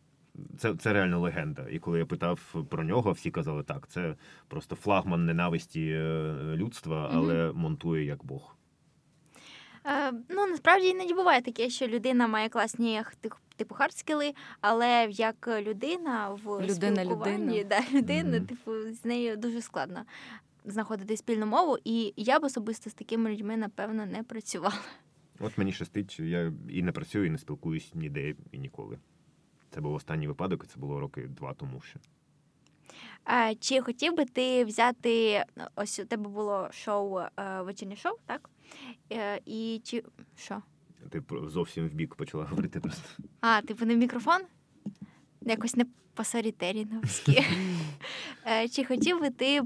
Це це реально легенда. І коли я питав про нього, всі казали, так, це просто флагман ненависті е, людства, але mm-hmm. монтує як Бог. Е, Ну насправді іноді буває таке, що людина має класні типу хардскіли, але як людина в людина, спілкуванні, людина. Да, людина, mm-hmm. типу, з нею дуже складно знаходити спільну мову, і я б особисто з такими людьми, напевно, не працювала. От мені щастить, я і не працюю, і не спілкуюсь ніде і ніколи. Це був останній випадок, і це було роки два тому ще. А, Чи хотів би ти взяти ось у тебе було шоу е, вечірнє шоу, так? Е, і чи що? Ти зовсім в бік почала говорити просто. А, типу не в мікрофон? Якось не по сорітеріновськи. Е, чи хотів би ти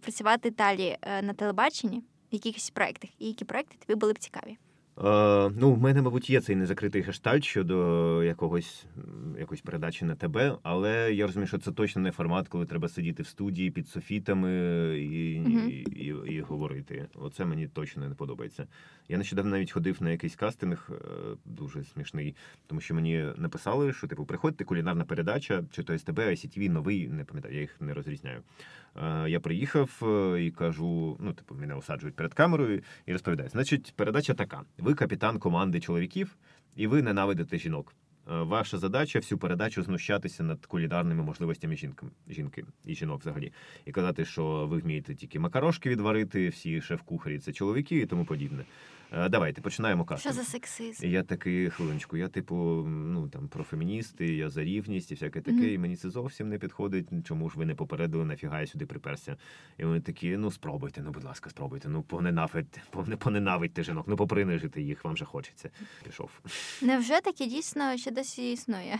працювати далі на телебаченні в якихось проєктах? І які проекти тобі були б цікаві? Е, ну, в мене, мабуть, є цей незакритий гештальт щодо якогось якоїсь передачі на тебе, але я розумію, що це точно не формат, коли треба сидіти в студії під софітами і uh-huh. і, і, і говорити. Оце мені точно не подобається. Я нещодавно навіть ходив на якийсь кастинг, е, дуже смішний, тому що мені написали, що типу приходьте, кулінарна передача, чи то СТБ, ICTV, новий, не пам'ятаю, я їх не розрізняю. Е, я приїхав і кажу: ну, типу, мене осаджують перед камерою і розповідають. Значить, передача така: ви капітан команди чоловіків, і ви ненавидите жінок. Е, ваша задача всю передачу знущатися над кулінарними можливостями жінки, жінки і жінок взагалі, і казати, що ви вмієте тільки макарошки відварити, всі шеф-кухарі це чоловіки і тому подібне. Е, давайте починаємо кастинг. Що за сексизм? Я такий хвилиночку. Я, типу, ну там про феміністи, я за рівність і всяке таке. Mm-hmm. І мені це зовсім не підходить. Чому ж ви не попередили, нафіга я сюди приперся? І вони такі: ну спробуйте, ну будь ласка, спробуйте. Ну поненавидьте, поненавидьте жінок, ну попринижити їх, вам же хочеться. Пішов. Невже таке дійсно ще досі існує?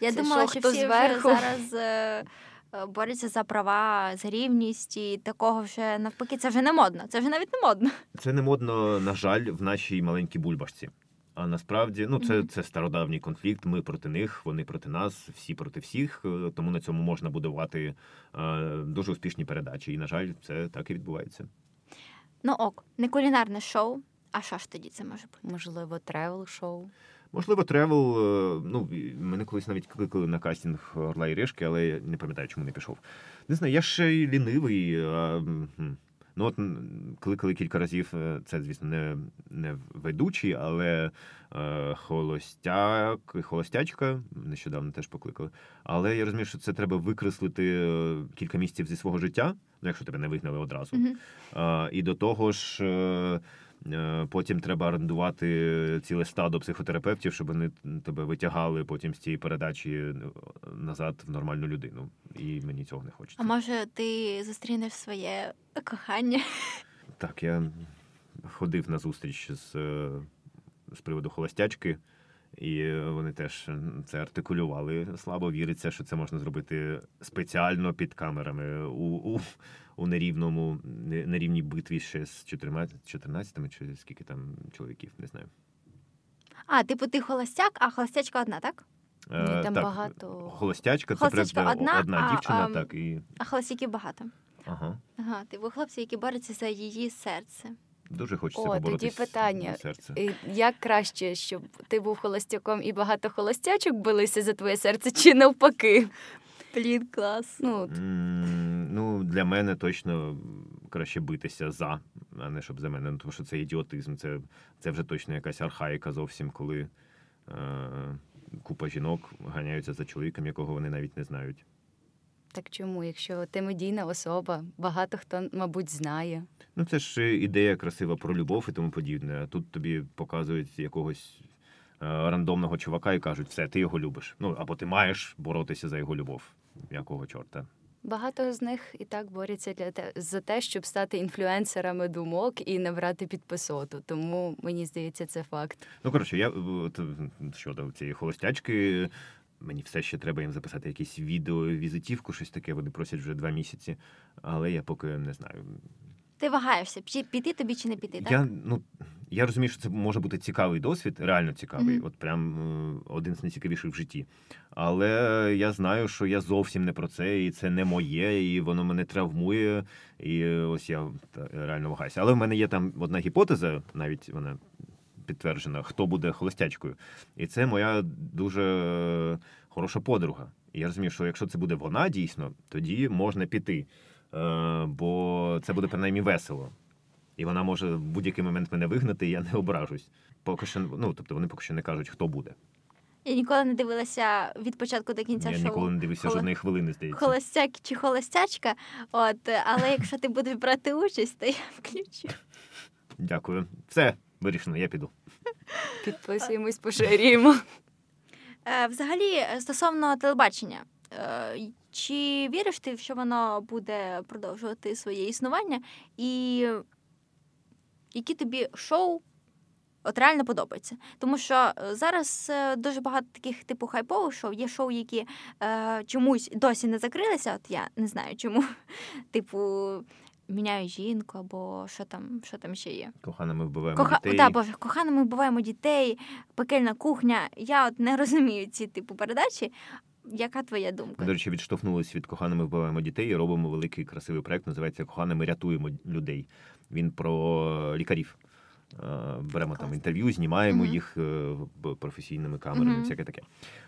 Я це думала, що, що всі зверху? вже зараз. Е, борються за права, за рівність, і такого вже навпаки, це вже не модно. Це вже навіть не модно. Це не модно, на жаль, в нашій маленькій бульбашці. А насправді, ну це це стародавній конфлікт. Ми проти них, вони проти нас, всі проти всіх. Е, тому на цьому можна будувати е, дуже успішні передачі. І на жаль, це так і відбувається. Ну ок, не кулінарне шоу. А що ж тоді це може бути? Можливо, travel шоу. Можливо, travel. Е, ну, мене колись навіть кликали на кастинг Орла і Решки, але я не пам'ятаю, чому не пішов. Не знаю, я ще й лінивий. А, Ну, от кликали кілька разів. Е, це, звісно, не не ведучий, але е, холостяк і холостячка нещодавно теж покликали. Але я розумію, що це треба викреслити е, кілька місяців зі свого життя, ну, якщо тебе не вигнали одразу. Mm-hmm. А, І до того ж. Е, потім треба орендувати ціле стадо психотерапевтів, щоб вони тебе витягали потім з цієї передачі е, назад в нормальну людину. І мені цього не хочеться. А може, ти зустрінеш своє кохання? Так, я ходив на зустріч з, е, з приводу холостячки. І вони теж це артикулювали. Слабо віриться, що це можна зробити спеціально під камерами у у, у нерівному нерівній битві ще з 14 14 чи скільки там чоловіків, не знаю. А, типу, ти холостяк, а холостячка одна, так? Ні, там так, багато. Холостячка це Холостячка одна, одна а, дівчина, а, так і. А холостяків багато. Ага. Ага, типу хлопці, які борються за її серце. Дуже хочеться О, тоді питання. серце. Як краще, щоб ти був холостяком і багато холостячок билися за твоє серце, чи навпаки? Блін, клас. Ну, mm, ну, Для мене точно краще битися за, а не щоб за мене. Ну, Тому що це ідіотизм. Це це вже точно якась архаїка зовсім, коли е, купа жінок ганяються за чоловіком, якого вони навіть не знають. Так чому? Якщо ти медійна особа, багато хто, мабуть, знає. Ну це ж ідея красива про любов і тому подібне. А тут тобі показують якогось е, рандомного чувака і кажуть, все, ти його любиш. Ну або ти маєш боротися за його любов. Якого чорта? Багато з них і так борються для те за те, щоб стати інфлюенсерами думок і набрати підписоту. Тому мені здається, це факт. Ну коротше, я от, щодо цієї холостячки. Мені все ще треба їм записати якісь відео, візитівку, щось таке. Вони просять вже два місяці, але я поки не знаю. Ти вагаєшся, піти тобі чи не піти? так? Я ну я розумію, що це може бути цікавий досвід, реально цікавий, mm-hmm. от прям е, один з найцікавіших в житті. Але я знаю, що я зовсім не про це, і це не моє, і воно мене травмує. І ось я реально вагаюся. Але в мене є там одна гіпотеза, навіть вона підтверджена, хто буде холостячкою. І це моя дуже хороша подруга. І я розумію, що якщо це буде вона дійсно, тоді можна піти. Е, бо це буде принаймні весело. І вона може в будь-який момент мене вигнати, і я не ображусь. Поки що, ну тобто вони поки що не кажуть, хто буде. Я ніколи не дивилася від початку до кінця я шоу. ніколи не дивився Холо- жодної хвилини, здається. Холостяк чи холостячка. От, але якщо ти будеш брати участь, то я включу. Дякую. Все, вирішено, я піду. Підписуємось, поширюємо. Е, Взагалі, стосовно телебачення, е, чи віриш ти, що воно буде продовжувати своє існування? І які тобі шоу от реально подобаються? Тому що е, зараз е, дуже багато таких типу хайпових шоу. Є шоу, які е, чомусь досі не закрилися. От я не знаю чому. Типу, міняю жінку або що там, що там ще є. Кохана, ми вбиваємо Коха... дітей. Да, боже, кохано, ми вбиваємо дітей, пекельна кухня. Я от не розумію ці типу передачі. Яка твоя думка? До речі, відштовхнулись від кохана, ми вбиваємо дітей і робимо великий красивий проект. Називається Кохана, ми рятуємо людей. Він про лікарів. Е, Беремо там інтерв'ю, знімаємо Мгм. їх е, професійними камерами, Мгм. всяке таке.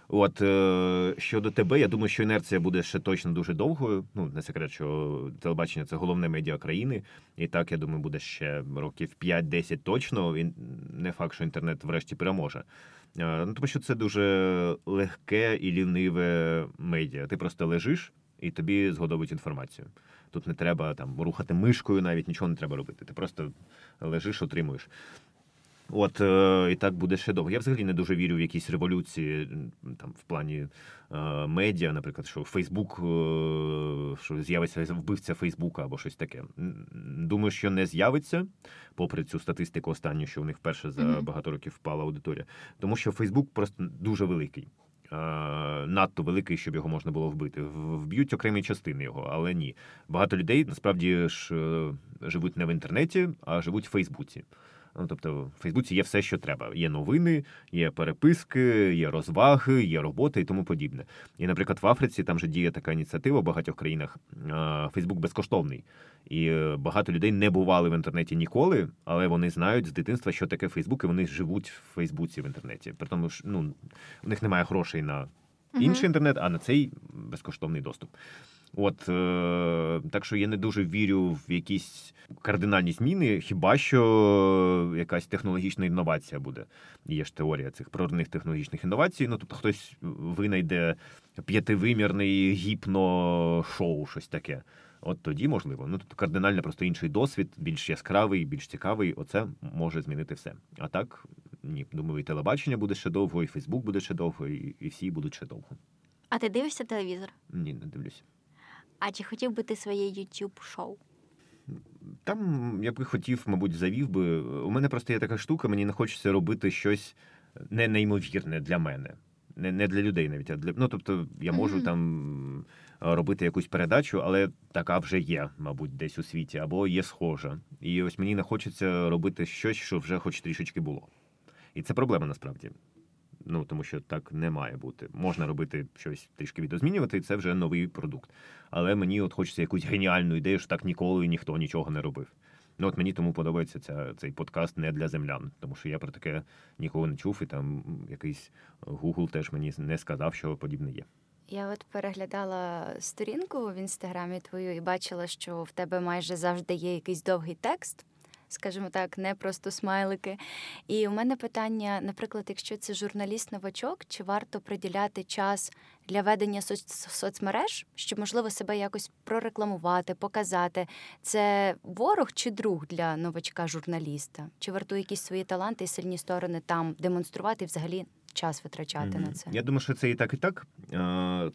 От е, щодо тебе, я думаю, що інерція буде ще точно дуже довгою. Ну, не секрет, що телебачення це головне медіа країни. І так, я думаю, буде ще років 5-10 точно. І не факт, що інтернет врешті переможе. Ну, тому що це дуже легке і ліниве медіа. Ти просто лежиш і тобі згодовують інформацію. Тут не треба там рухати мишкою, навіть нічого не треба робити. Ти просто лежиш, отримуєш. От е, і так буде ще довго. Я взагалі не дуже вірю в якісь революції там в плані е, медіа, наприклад, що Фейсбук, е, що з'явиться вбивця Фейсбука або щось таке. Думаю, що не з'явиться, попри цю статистику останню, що у них вперше за багато років впала аудиторія. Тому що Фейсбук просто дуже великий. Е, Надто великий, щоб його можна було вбити. Вб'ють окремі частини його, але ні. Багато людей насправді ж е, живуть не в інтернеті, а живуть в Фейсбуці. Ну, тобто, в Фейсбуці є все, що треба. Є новини, є переписки, є розваги, є робота і тому подібне. І, наприклад, в Африці там же діє така ініціатива в багатьох країнах. е, Фейсбук безкоштовний. І е, багато людей не бували в інтернеті ніколи, але вони знають з дитинства, що таке Фейсбук, і вони живуть в Фейсбуці в інтернеті. При тому, що ну, у них немає грошей на інший інтернет, а на цей безкоштовний доступ. От е, так що я не дуже вірю в якісь кардинальні зміни, хіба що якась технологічна інновація буде. Є ж теорія цих прорваних технологічних інновацій. Ну тобто хтось винайде п'ятивимірний гіпно-шоу, щось таке. От тоді можливо. Ну тобто кардинально просто інший досвід, більш яскравий, більш цікавий. Оце може змінити все. А так ні, думаю, і телебачення буде ще довго, і Фейсбук буде ще довго, і, і всі будуть ще довго. А ти дивишся телевізор? Ні, не дивлюся. А чи хотів би ти своє YouTube шоу? Там я би хотів, мабуть, завів би. У мене просто є така штука, мені не хочеться робити щось не неймовірне для мене. Не, не для людей навіть, а для. Ну, тобто, я можу Мгм. там робити якусь передачу, але така вже є, мабуть, десь у світі, або є схожа. І ось мені не хочеться робити щось, що вже хоч трішечки було. І це проблема насправді. Ну, тому що так не має бути. Можна робити щось трішки відозмінювати, і це вже новий продукт. Але мені от хочеться якусь геніальну ідею, що так ніколи ніхто нічого не робив. Ну, от мені тому подобається ця, цей подкаст не для землян, тому що я про таке ніколи не чув, і там якийсь Google теж мені не сказав, що подібне є. Я от переглядала сторінку в інстаграмі твою і бачила, що в тебе майже завжди є якийсь довгий текст, скажімо так, не просто смайлики. І у мене питання, наприклад, якщо це журналіст-новачок, чи варто приділяти час для ведення соц- соцмереж, щоб можливо себе якось прорекламувати, показати, це ворог чи друг для новачка-журналіста? Чи варто якісь свої таланти і сильні сторони там демонструвати і взагалі час витрачати Мгм. на це? Я думаю, що це і так, і так.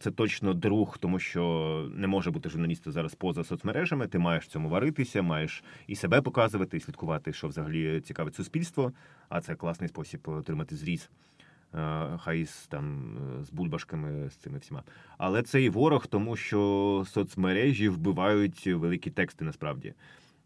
Це точно друг, тому що не може бути журналіст зараз поза соцмережами. Ти маєш в цьому варитися, маєш і себе показувати, і слідкувати, що взагалі цікавить суспільство. А це класний спосіб отримати зріз. Хай з там з бульбашками, з цими всіма. Але це і ворог, тому що соцмережі вбивають великі тексти насправді.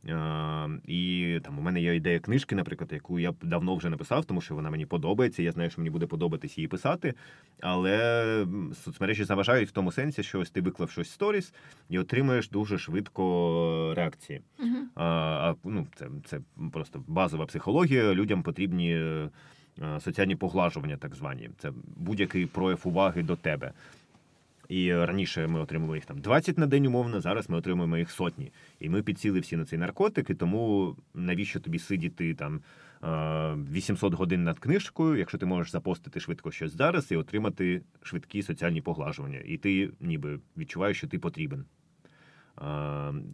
Е, І там у мене є ідея книжки, наприклад, яку я давно вже написав, тому що вона мені подобається. Я знаю, що мені буде подобатись її писати. Але соцмережі заважають в тому сенсі, що ось ти виклав щось в сторіс і отримуєш дуже швидко реакції. А, а, ну, це, це просто базова психологія. Людям потрібні е, соціальні поглажування, так звані. Це будь-який прояв уваги до тебе. І раніше ми отримували їх там 20 на день умовно, зараз ми отримуємо їх сотні. І ми підсіли всі на цей наркотик, і тому навіщо тобі сидіти там 800 годин над книжкою, якщо ти можеш запостити швидко щось зараз і отримати швидкі соціальні поглажування. І ти ніби відчуваєш, що ти потрібен.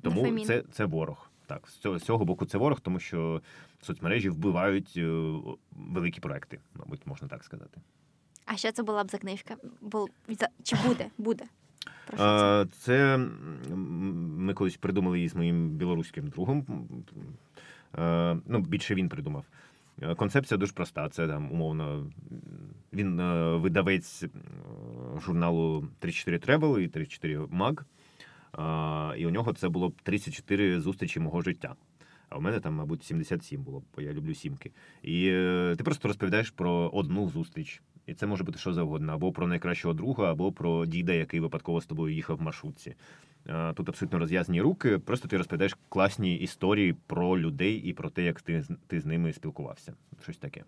Тому це це ворог. Так, з цього, з цього боку це ворог, тому що соцмережі вбивають е, великі проекти, мабуть, можна так сказати. А що це була б за книжка? Бу... Чи буде? Буде. А, це ми колись придумали її з моїм білоруським другом. Ну, Більше він придумав. Концепція дуже проста. Це там умовно. Він видавець журналу 34 Travel і 34 Mag. І у нього це було 34 зустрічі мого життя. А у мене там, мабуть, 77 було, бо я люблю сімки. І е, ти просто розповідаєш про одну зустріч. І це може бути що завгодно, або про найкращого друга, або про діда, який випадково з тобою їхав в маршрутці. Тут абсолютно розв'язані руки. Просто ти розповідаєш класні історії про людей і про те, як ти ти з ними спілкувався. Щось таке.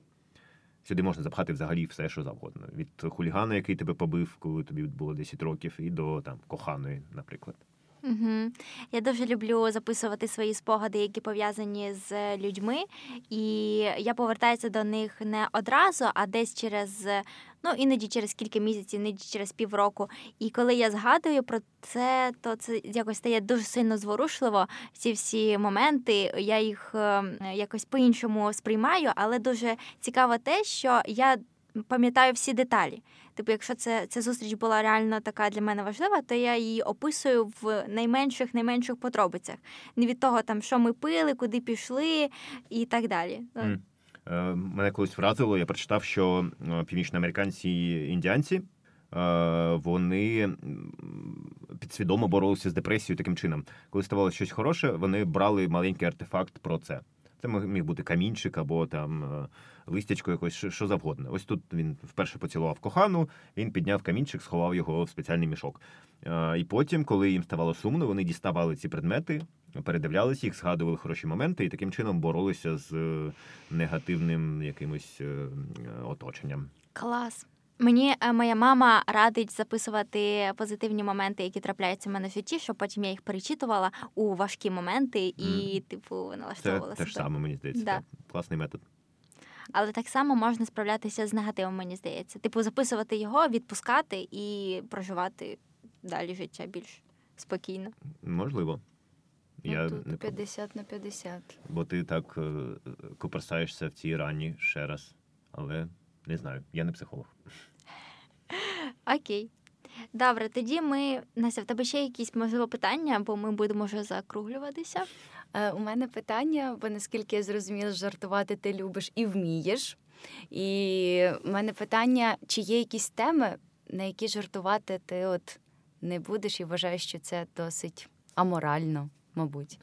Сюди можна запхати взагалі все, що завгодно. Від хулігана, який тебе побив, коли тобі було 10 років, і до там коханої, наприклад. Угу. Я дуже люблю записувати свої спогади, які пов'язані з людьми, і я повертаюся до них не одразу, а десь через ну іноді через кілька місяців, іноді через півроку. І коли я згадую про це, то це якось стає дуже сильно зворушливо. Ці всі моменти я їх ем, якось по-іншому сприймаю, але дуже цікаво те, що я пам'ятаю всі деталі. Типу, якщо це ця зустріч була реально така для мене важлива, то я її описую в найменших найменших подробицях. Не від того, там що ми пили, куди пішли і так далі. Mm. Мене колись вразило, я прочитав, що е, північноамериканці індіанці е, вони підсвідомо боролися з депресією таким чином. Коли ставалося щось хороше, вони брали маленький артефакт про це. Це міг бути камінчик або там листячко, якось що завгодно. Ось тут він вперше поцілував кохану, він підняв камінчик, сховав його в спеціальний мішок. І потім, коли їм ставало сумно, вони діставали ці предмети, передивлялися їх, згадували хороші моменти і таким чином боролися з е, негативним якимось е, оточенням. Клас. Мені е, моя мама радить записувати позитивні моменти, які трапляються в мене в житті, щоб потім я їх перечитувала у важкі моменти і, mm. типу, налаштовувала Це себе. Те ж саме, мені здається. Да. Класний метод. Але так само можна справлятися з негативом, мені здається. Типу, записувати його, відпускати і проживати далі життя більш спокійно. Можливо. Ну, Я тут не 50 на 50. Бо ти так е, коперсаєшся в цій рані ще раз. Але не знаю, я не психолог. Окей. Добре, тоді ми Настя, в тебе ще якісь можливо питання, бо ми будемо вже закруглюватися. Е, У мене питання, бо наскільки я зрозуміла, жартувати ти любиш і вмієш. І в мене питання: чи є якісь теми, на які жартувати ти от не будеш і вважаєш, що це досить аморально, мабуть.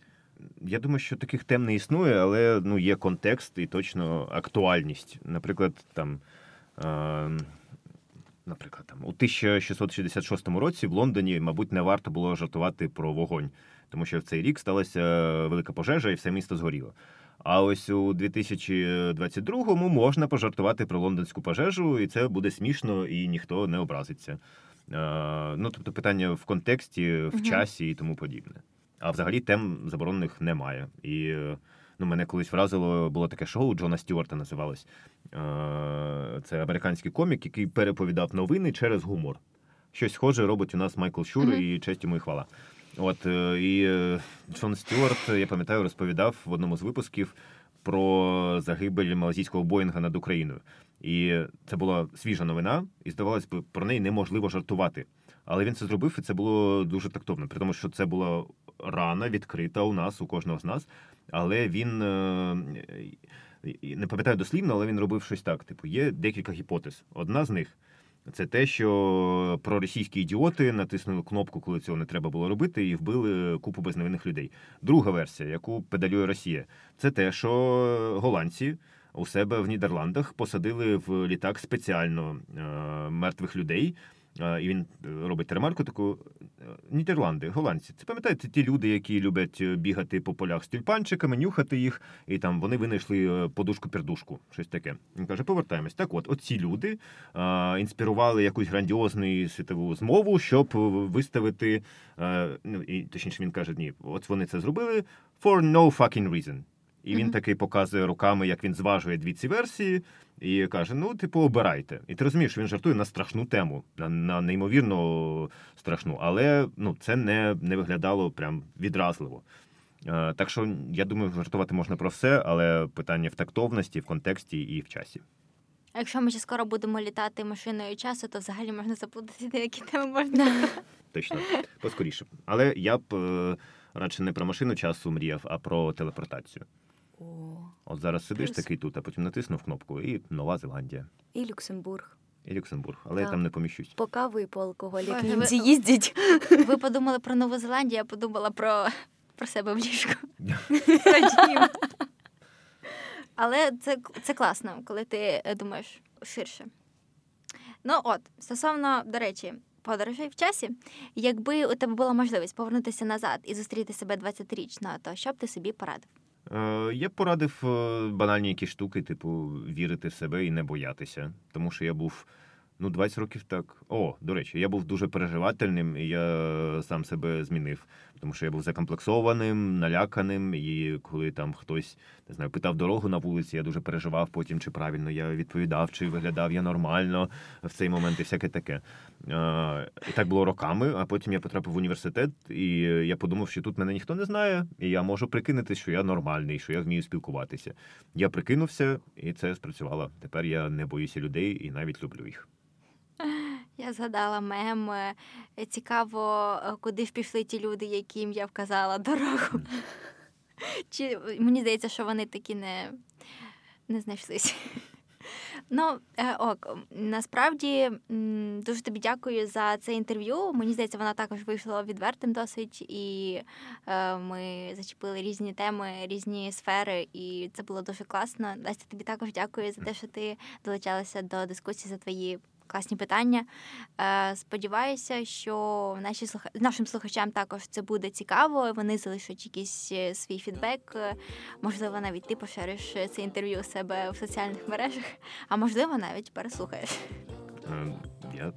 Я думаю, що таких тем не існує, але ну, є контекст і точно актуальність. Наприклад, там. Е- Наприклад, там у 1666 році в Лондоні, мабуть, не варто було жартувати про вогонь, тому що в цей рік сталася велика пожежа, і все місто згоріло. А ось у 2022-му можна пожартувати про лондонську пожежу, і це буде смішно, і ніхто не образиться. Ну тобто, питання в контексті, в часі і тому подібне. А взагалі тем заборонених немає. І ну, мене колись вразило, було таке шоу Джона Стюарта називалось. Це американський комік, який переповідав новини через гумор. Щось схоже робить у нас Майкл uh-huh. і честь йому і хвала. От е, і е, Джон Стюарт, я пам'ятаю, розповідав в одному з випусків про загибель малазійського Боїнга над Україною. І це була свіжа новина, і здавалось би, про неї неможливо жартувати. Але він це зробив, і це було дуже тактовно, при тому, що це була рана відкрита у нас, у кожного з нас. Але він е, не пам'ятаю дослівно, але він робив щось так: типу, є декілька гіпотез. Одна з них це те, що проросійські ідіоти натиснули кнопку, коли цього не треба було робити, і вбили купу безневинних людей. Друга версія, яку педалює Росія, це те, що голландці. У себе в Нідерландах посадили в літак спеціально е, мертвих людей, і він робить ремарку таку: Нідерланди, голландці. Це пам'ятаєте ті люди, які люблять е, бігати по полях з тюльпанчиками, нюхати їх, і там вони винайшли подушку-пердушку, щось таке. Він каже, повертаємось. Так, от оці люди а, інспірували якусь грандіозну світову змову, щоб виставити. А, ну і точніше він каже, ні, от вони це зробили for no fucking reason. І він mm-hmm. таки показує руками, як він зважує дві ці версії, і каже: Ну, типу, обирайте. І ти розумієш, він жартує на страшну тему, на на неймовірно страшну, але ну, це не не виглядало прям відразливо. Е, так що я думаю, жартувати можна про все, але питання в тактовності, в контексті і в часі. А якщо ми ще скоро будемо літати машиною часу, то взагалі можна заплутати деякі теми можна. Точно, поскоріше. Але я б е, радше не про машину часу мріяв, а про телепортацію. О, От зараз сидиш плюс. такий тут, а потім натиснув кнопку, і Нова Зеландія. І Люксембург. І Люксембург, але так. я там не поміщусь. По каву і по алкоголю, як німці їздять. Ви подумали про Нову Зеландію, я подумала про про себе в ліжку. Але це це класно, коли ти е, думаєш ширше. Ну от, стосовно, до речі, подорожей в часі, якби у тебе була можливість повернутися назад і зустріти себе 20-річно, то що б ти собі порадив? Е, я б порадив е, банальні якісь штуки, типу, вірити в себе і не боятися. Тому що я був ну 20 років так. О, до речі, я був дуже переживательним, і я сам себе змінив тому що я був закомплексованим, наляканим. І коли там хтось не знаю, питав дорогу на вулиці, я дуже переживав потім, чи правильно я відповідав, чи виглядав я нормально в цей момент, і всяке таке. І так було роками. А потім я потрапив в університет, і я подумав, що тут мене ніхто не знає, і я можу прикинути, що я нормальний, що я вмію спілкуватися. Я прикинувся, і це спрацювало. Тепер я не боюся людей і навіть люблю їх. Я згадала мем. Е, цікаво, е, куди ж пішли ті люди, яким я вказала дорогу. Чи Мені здається, що вони такі не не знайшлися. Ну, е, ок, насправді дуже тобі дякую за це інтерв'ю. Мені здається, вона також вийшла відвертим досить, і ми зачепили різні теми, різні сфери, і це було дуже класно. Настя, тобі також дякую за те, що ти долучалася до дискусії за твої класні питання. Е, сподіваюся, що наші нашим слухачам також це буде цікаво. Вони залишать якийсь е, свій фідбек. Е, можливо, навіть ти пошириш це інтерв'ю у себе в соціальних мережах, а можливо, навіть переслухаєш. Я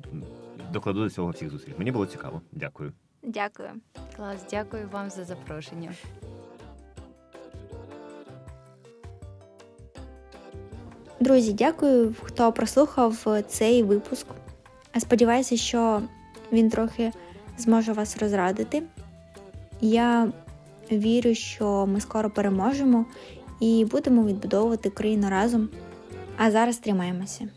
докладу до цього всіх зусиль. Мені було цікаво. Дякую. Дякую. Клас, дякую вам за запрошення. Друзі, дякую, хто прослухав цей випуск. Сподіваюся, що він трохи зможе вас розрадити. Я вірю, що ми скоро переможемо і будемо відбудовувати Україну разом. А зараз тримаємося.